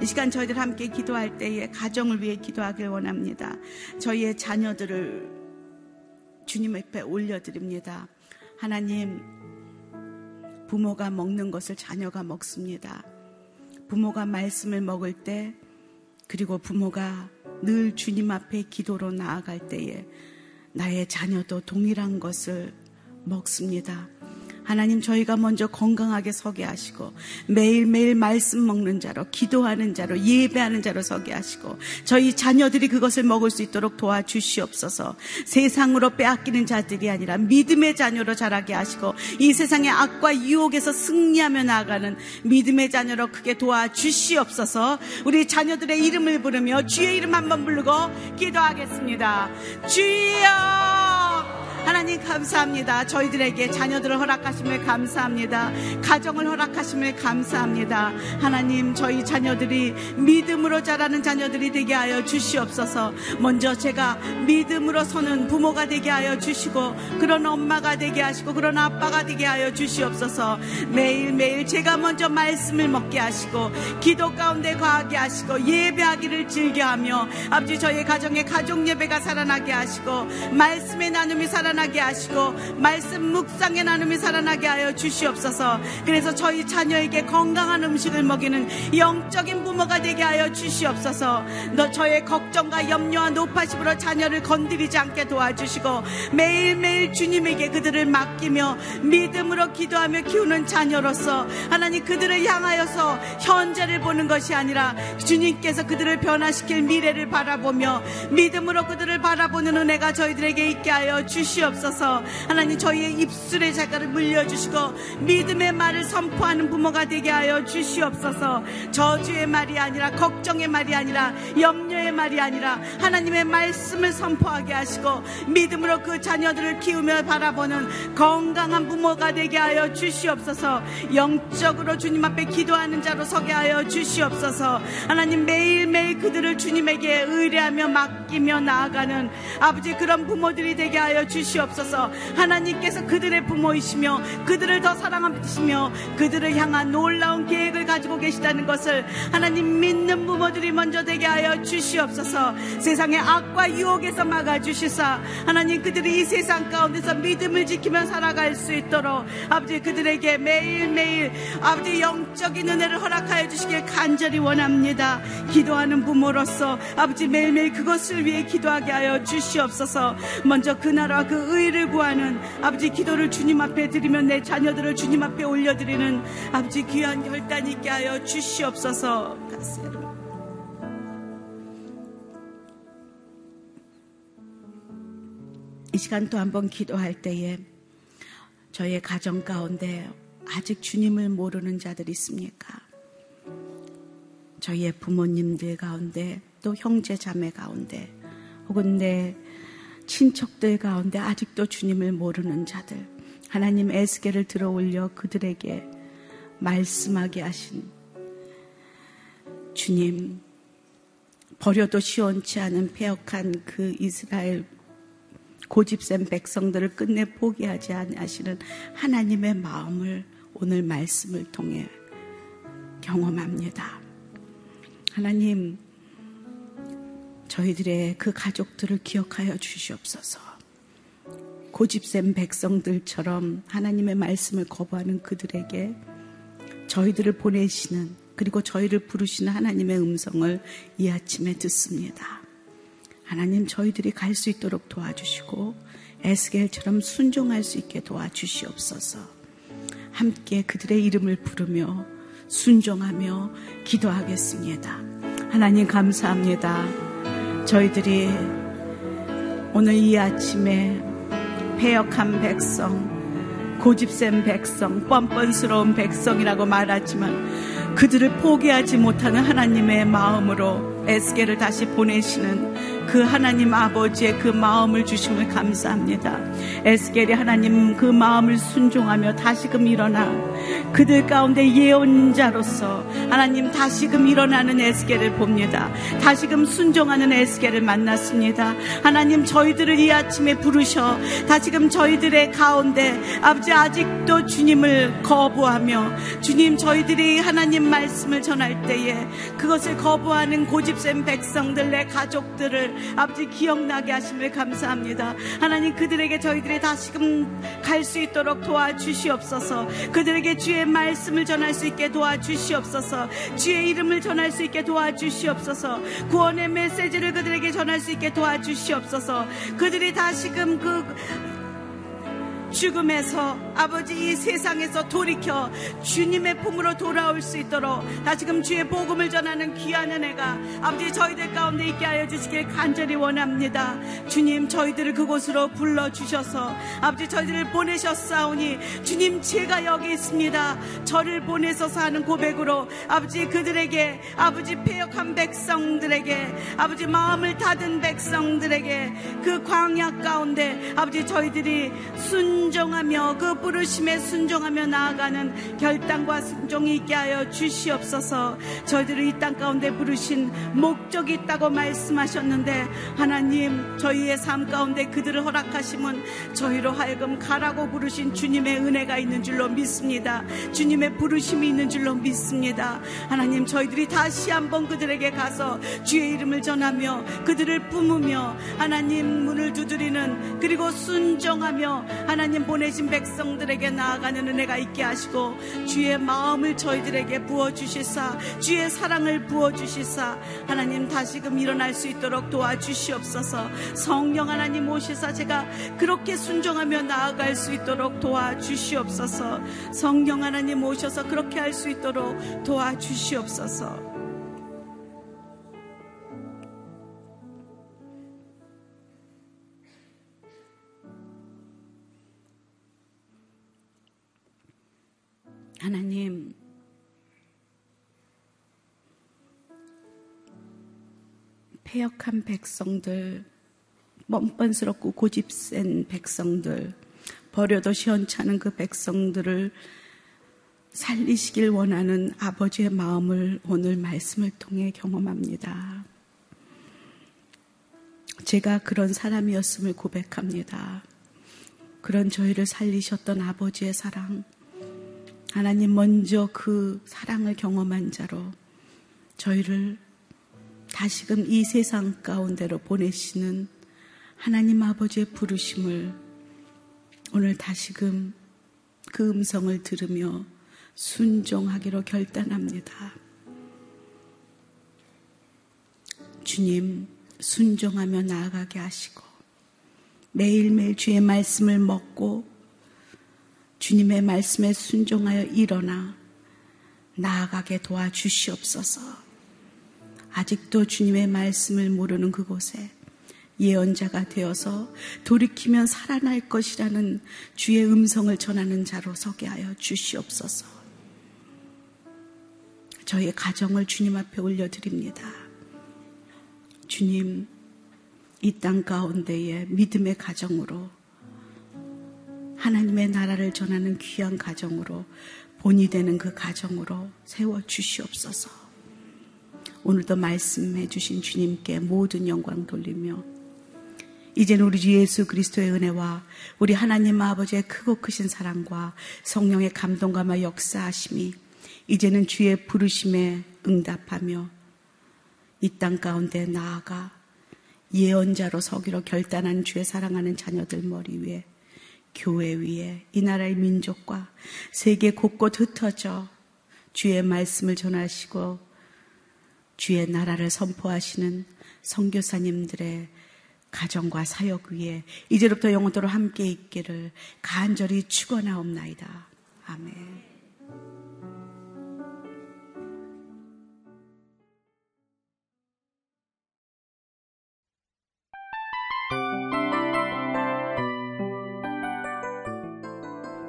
이 시간 저희들 함께 기도할 때에 가정을 위해 기도하길 원합니다. 저희의 자녀들을 주님 앞에 올려드립니다. 하나님, 부모가 먹는 것을 자녀가 먹습니다. 부모가 말씀을 먹을 때, 그리고 부모가 늘 주님 앞에 기도로 나아갈 때에 나의 자녀도 동일한 것을 먹습니다. 하나님 저희가 먼저 건강하게 서게 하시고 매일매일 말씀 먹는 자로 기도하는 자로 예배하는 자로 서게 하시고 저희 자녀들이 그것을 먹을 수 있도록 도와주시옵소서. 세상으로 빼앗기는 자들이 아니라 믿음의 자녀로 자라게 하시고 이 세상의 악과 유혹에서 승리하며 나아가는 믿음의 자녀로 크게 도와주시옵소서. 우리 자녀들의 이름을 부르며 주의 이름 한번 부르고 기도하겠습니다. 주여 하나님 감사합니다. 저희들에게 자녀들을 허락하심을 감사합니다. 가정을 허락하심을 감사합니다. 하나님 저희 자녀들이 믿음으로 자라는 자녀들이 되게 하여 주시옵소서. 먼저 제가 믿음으로 서는 부모가 되게 하여 주시고 그런 엄마가 되게 하시고 그런 아빠가 되게 하여 주시옵소서. 매일매일 제가 먼저 말씀을 먹게 하시고 기도 가운데 거하게 하시고 예배하기를 즐겨하며 아버지 저희 가정의 가족 예배가 살아나게 하시고 말씀의 나눔이 살아 살아나게 하시고 말씀 묵상의 나눔이 살아나게 하여 주시옵소서. 그래서 저희 자녀에게 건강한 음식을 먹이는 영적인 부모가 되게 하여 주시옵소서. 너 저의 걱정과 염려와 노파심으로 자녀를 건드리지 않게 도와주시고 매일매일 주님에게 그들을 맡기며 믿음으로 기도하며 키우는 자녀로서 하나님 그들을 향하여서 현재를 보는 것이 아니라 주님께서 그들을 변화시킬 미래를 바라보며 믿음으로 그들을 바라보는 은혜가 저희들에게 있게 하여 주시옵소서. 주시옵소서. 하나님 저희의 입술의 자가를 물려주시고 믿음의 말을 선포하는 부모가 되게 하여 주시옵소서. 저주의 말이 아니라 걱정의 말이 아니라 염려의 말이 아니라 하나님의 말씀을 선포하게 하시고 믿음으로 그 자녀들을 키우며 바라보는 건강한 부모가 되게 하여 주시옵소서. 영적으로 주님 앞에 기도하는 자로 서게 하여 주시옵소서. 하나님 매일매일 그들을 주님에게 의뢰하며 맡기며 나아가는 아버지 그런 부모들이 되게 하여 주시옵소서. 하나님께서 그들의 부모이시며 그들을 더 사랑하시며 그들을 향한 놀라운 계획을 가지고 계시다는 것을 하나님 믿는 부모들이 먼저 되게 하여 주시옵소서. 세상의 악과 유혹에서 막아주시사 하나님 그들이 이 세상 가운데서 믿음을 지키며 살아갈 수 있도록 아버지 그들에게 매일매일 아버지 영적인 은혜를 허락하여 주시길 간절히 원합니다. 기도하는 부모로서 아버지 매일매일 그것을 위해 기도하게 하여 주시옵소서. 먼저 그 나라와 그 의를 구하는 아버지 기도를 주님 앞에 드리면 내 자녀들을 주님 앞에 올려드리는 아버지 귀한 결단 있게 하여 주시옵소서 이 시간 또 한번 기도할 때에 저의 가정 가운데 아직 주님을 모르는 자들 있습니까? 저희의 부모님들 가운데 또 형제 자매 가운데 혹은 내 친척들 가운데 아직도 주님을 모르는 자들 하나님 에스겔을 들어 올려 그들에게 말씀하게 하신 주님 버려도 시원치 않은 폐역한 그 이스라엘 고집센 백성들을 끝내 포기하지 않으시는 하나님의 마음을 오늘 말씀을 통해 경험합니다. 하나님, 저희들의 그 가족들을 기억하여 주시옵소서. 고집센 백성들처럼 하나님의 말씀을 거부하는 그들에게 저희들을 보내시는 그리고 저희를 부르시는 하나님의 음성을 이 아침에 듣습니다. 하나님 저희들이 갈 수 있도록 도와주시고 에스겔처럼 순종할 수 있게 도와주시옵소서. 함께 그들의 이름을 부르며 순종하며 기도하겠습니다. 하나님 감사합니다. 저희들이 오늘 이 아침에 폐역한 백성, 고집센 백성, 뻔뻔스러운 백성이라고 말하지만 그들을 포기하지 못하는 하나님의 마음으로 에스겔을 다시 보내시는 그 하나님 아버지의 그 마음을 주심을 감사합니다. 에스겔이 하나님 그 마음을 순종하며 다시금 일어나 그들 가운데 예언자로서 하나님 다시금 일어나는 에스겔을 봅니다. 다시금 순종하는 에스겔을 만났습니다. 하나님 저희들을 이 아침에 부르셔 다시금 저희들의 가운데 아버지 아직도 주님을 거부하며 주님 저희들이 하나님 말씀을 전할 때에 그것을 거부하는 고집센 백성들 내 가족들을 아버지 기억나게 하심을 감사합니다. 하나님 그들에게 저희들이 다시금 갈 수 있도록 도와주시옵소서. 그들에게 주의 말씀을 전할 수 있게 도와주시옵소서. 주의 이름을 전할 수 있게 도와주시옵소서. 구원의 메시지를 그들에게 전할 수 있게 도와주시옵소서. 그들이 다시금 그 죽음에서 아버지 이 세상에서 돌이켜 주님의 품으로 돌아올 수 있도록 다시금 주의 복음을 전하는 귀한 은혜가 아버지 저희들 가운데 있게 하여 주시길 간절히 원합니다. 주님 저희들을 그곳으로 불러 주셔서 아버지 저희들을 보내셨사오니 주님 제가 여기 있습니다. 저를 보내서 사는 고백으로 아버지 그들에게 아버지 폐역한 백성들에게 아버지 마음을 닫은 백성들에게 그 광야 가운데 아버지 저희들이 순 순종하며 그 부르심에 순종하며 나아가는 결단과 순종이 있게 하여 주시옵소서. 저희들을 이 땅 가운데 부르신 목적이 있다고 말씀하셨는데 하나님 저희의 삶 가운데 그들을 허락하심은 저희로 하여금 가라고 부르신 주님의 은혜가 있는 줄로 믿습니다. 주님의 부르심이 있는 줄로 믿습니다. 하나님 저희들이 다시 한번 그들에게 가서 주의 이름을 전하며 그들을 뿜으며 하나님 문을 두드리는 그리고 순종하며 하나님 하나님 보내신 백성들에게 나아가는 은혜가 있게 하시고 주의 마음을 저희들에게 부어주시사 주의 사랑을 부어주시사 하나님 다시금 일어날 수 있도록 도와주시옵소서. 성령 하나님 오시사 제가 그렇게 순종하며 나아갈 수 있도록 도와주시옵소서. 성령 하나님 오셔서 그렇게 할 수 있도록 도와주시옵소서 하나님, 폐역한 백성들, 뻔뻔스럽고 고집센 백성들, 버려도 시원찮은 그 백성들을 살리시길 원하는 아버지의 마음을 오늘 말씀을 통해 경험합니다. 제가 그런 사람이었음을 고백합니다. 그런 저희를 살리셨던 아버지의 사랑, 하나님 먼저 그 사랑을 경험한 자로 저희를 다시금 이 세상 가운데로 보내시는 하나님 아버지의 부르심을 오늘 다시금 그 음성을 들으며 순종하기로 결단합니다. 주님, 순종하며 나아가게 하시고 매일매일 주의 말씀을 먹고 주님의 말씀에 순종하여 일어나 나아가게 도와주시옵소서. 아직도 주님의 말씀을 모르는 그곳에 예언자가 되어서 돌이키면 살아날 것이라는 주의 음성을 전하는 자로 서게 하여 주시옵소서. 저희의 가정을 주님 앞에 올려드립니다. 주님, 이 땅 가운데에 믿음의 가정으로 하나님의 나라를 전하는 귀한 가정으로 본이 되는 그 가정으로 세워 주시옵소서. 오늘도 말씀해 주신 주님께 모든 영광 돌리며 이제는 우리 주 예수 그리스도의 은혜와 우리 하나님 아버지의 크고 크신 사랑과 성령의 감동감과 역사하심이 이제는 주의 부르심에 응답하며 이 땅 가운데 나아가 예언자로 서기로 결단한 주의 사랑하는 자녀들 머리 위에 교회 위에 이 나라의 민족과 세계 곳곳 흩어져 주의 말씀을 전하시고 주의 나라를 선포하시는 선교사님들의 가정과 사역 위에 이제부터 영원토록 함께 있기를 간절히 축원하옵나이다. 아멘.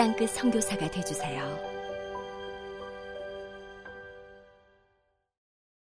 땅끝 성교사가 되주세요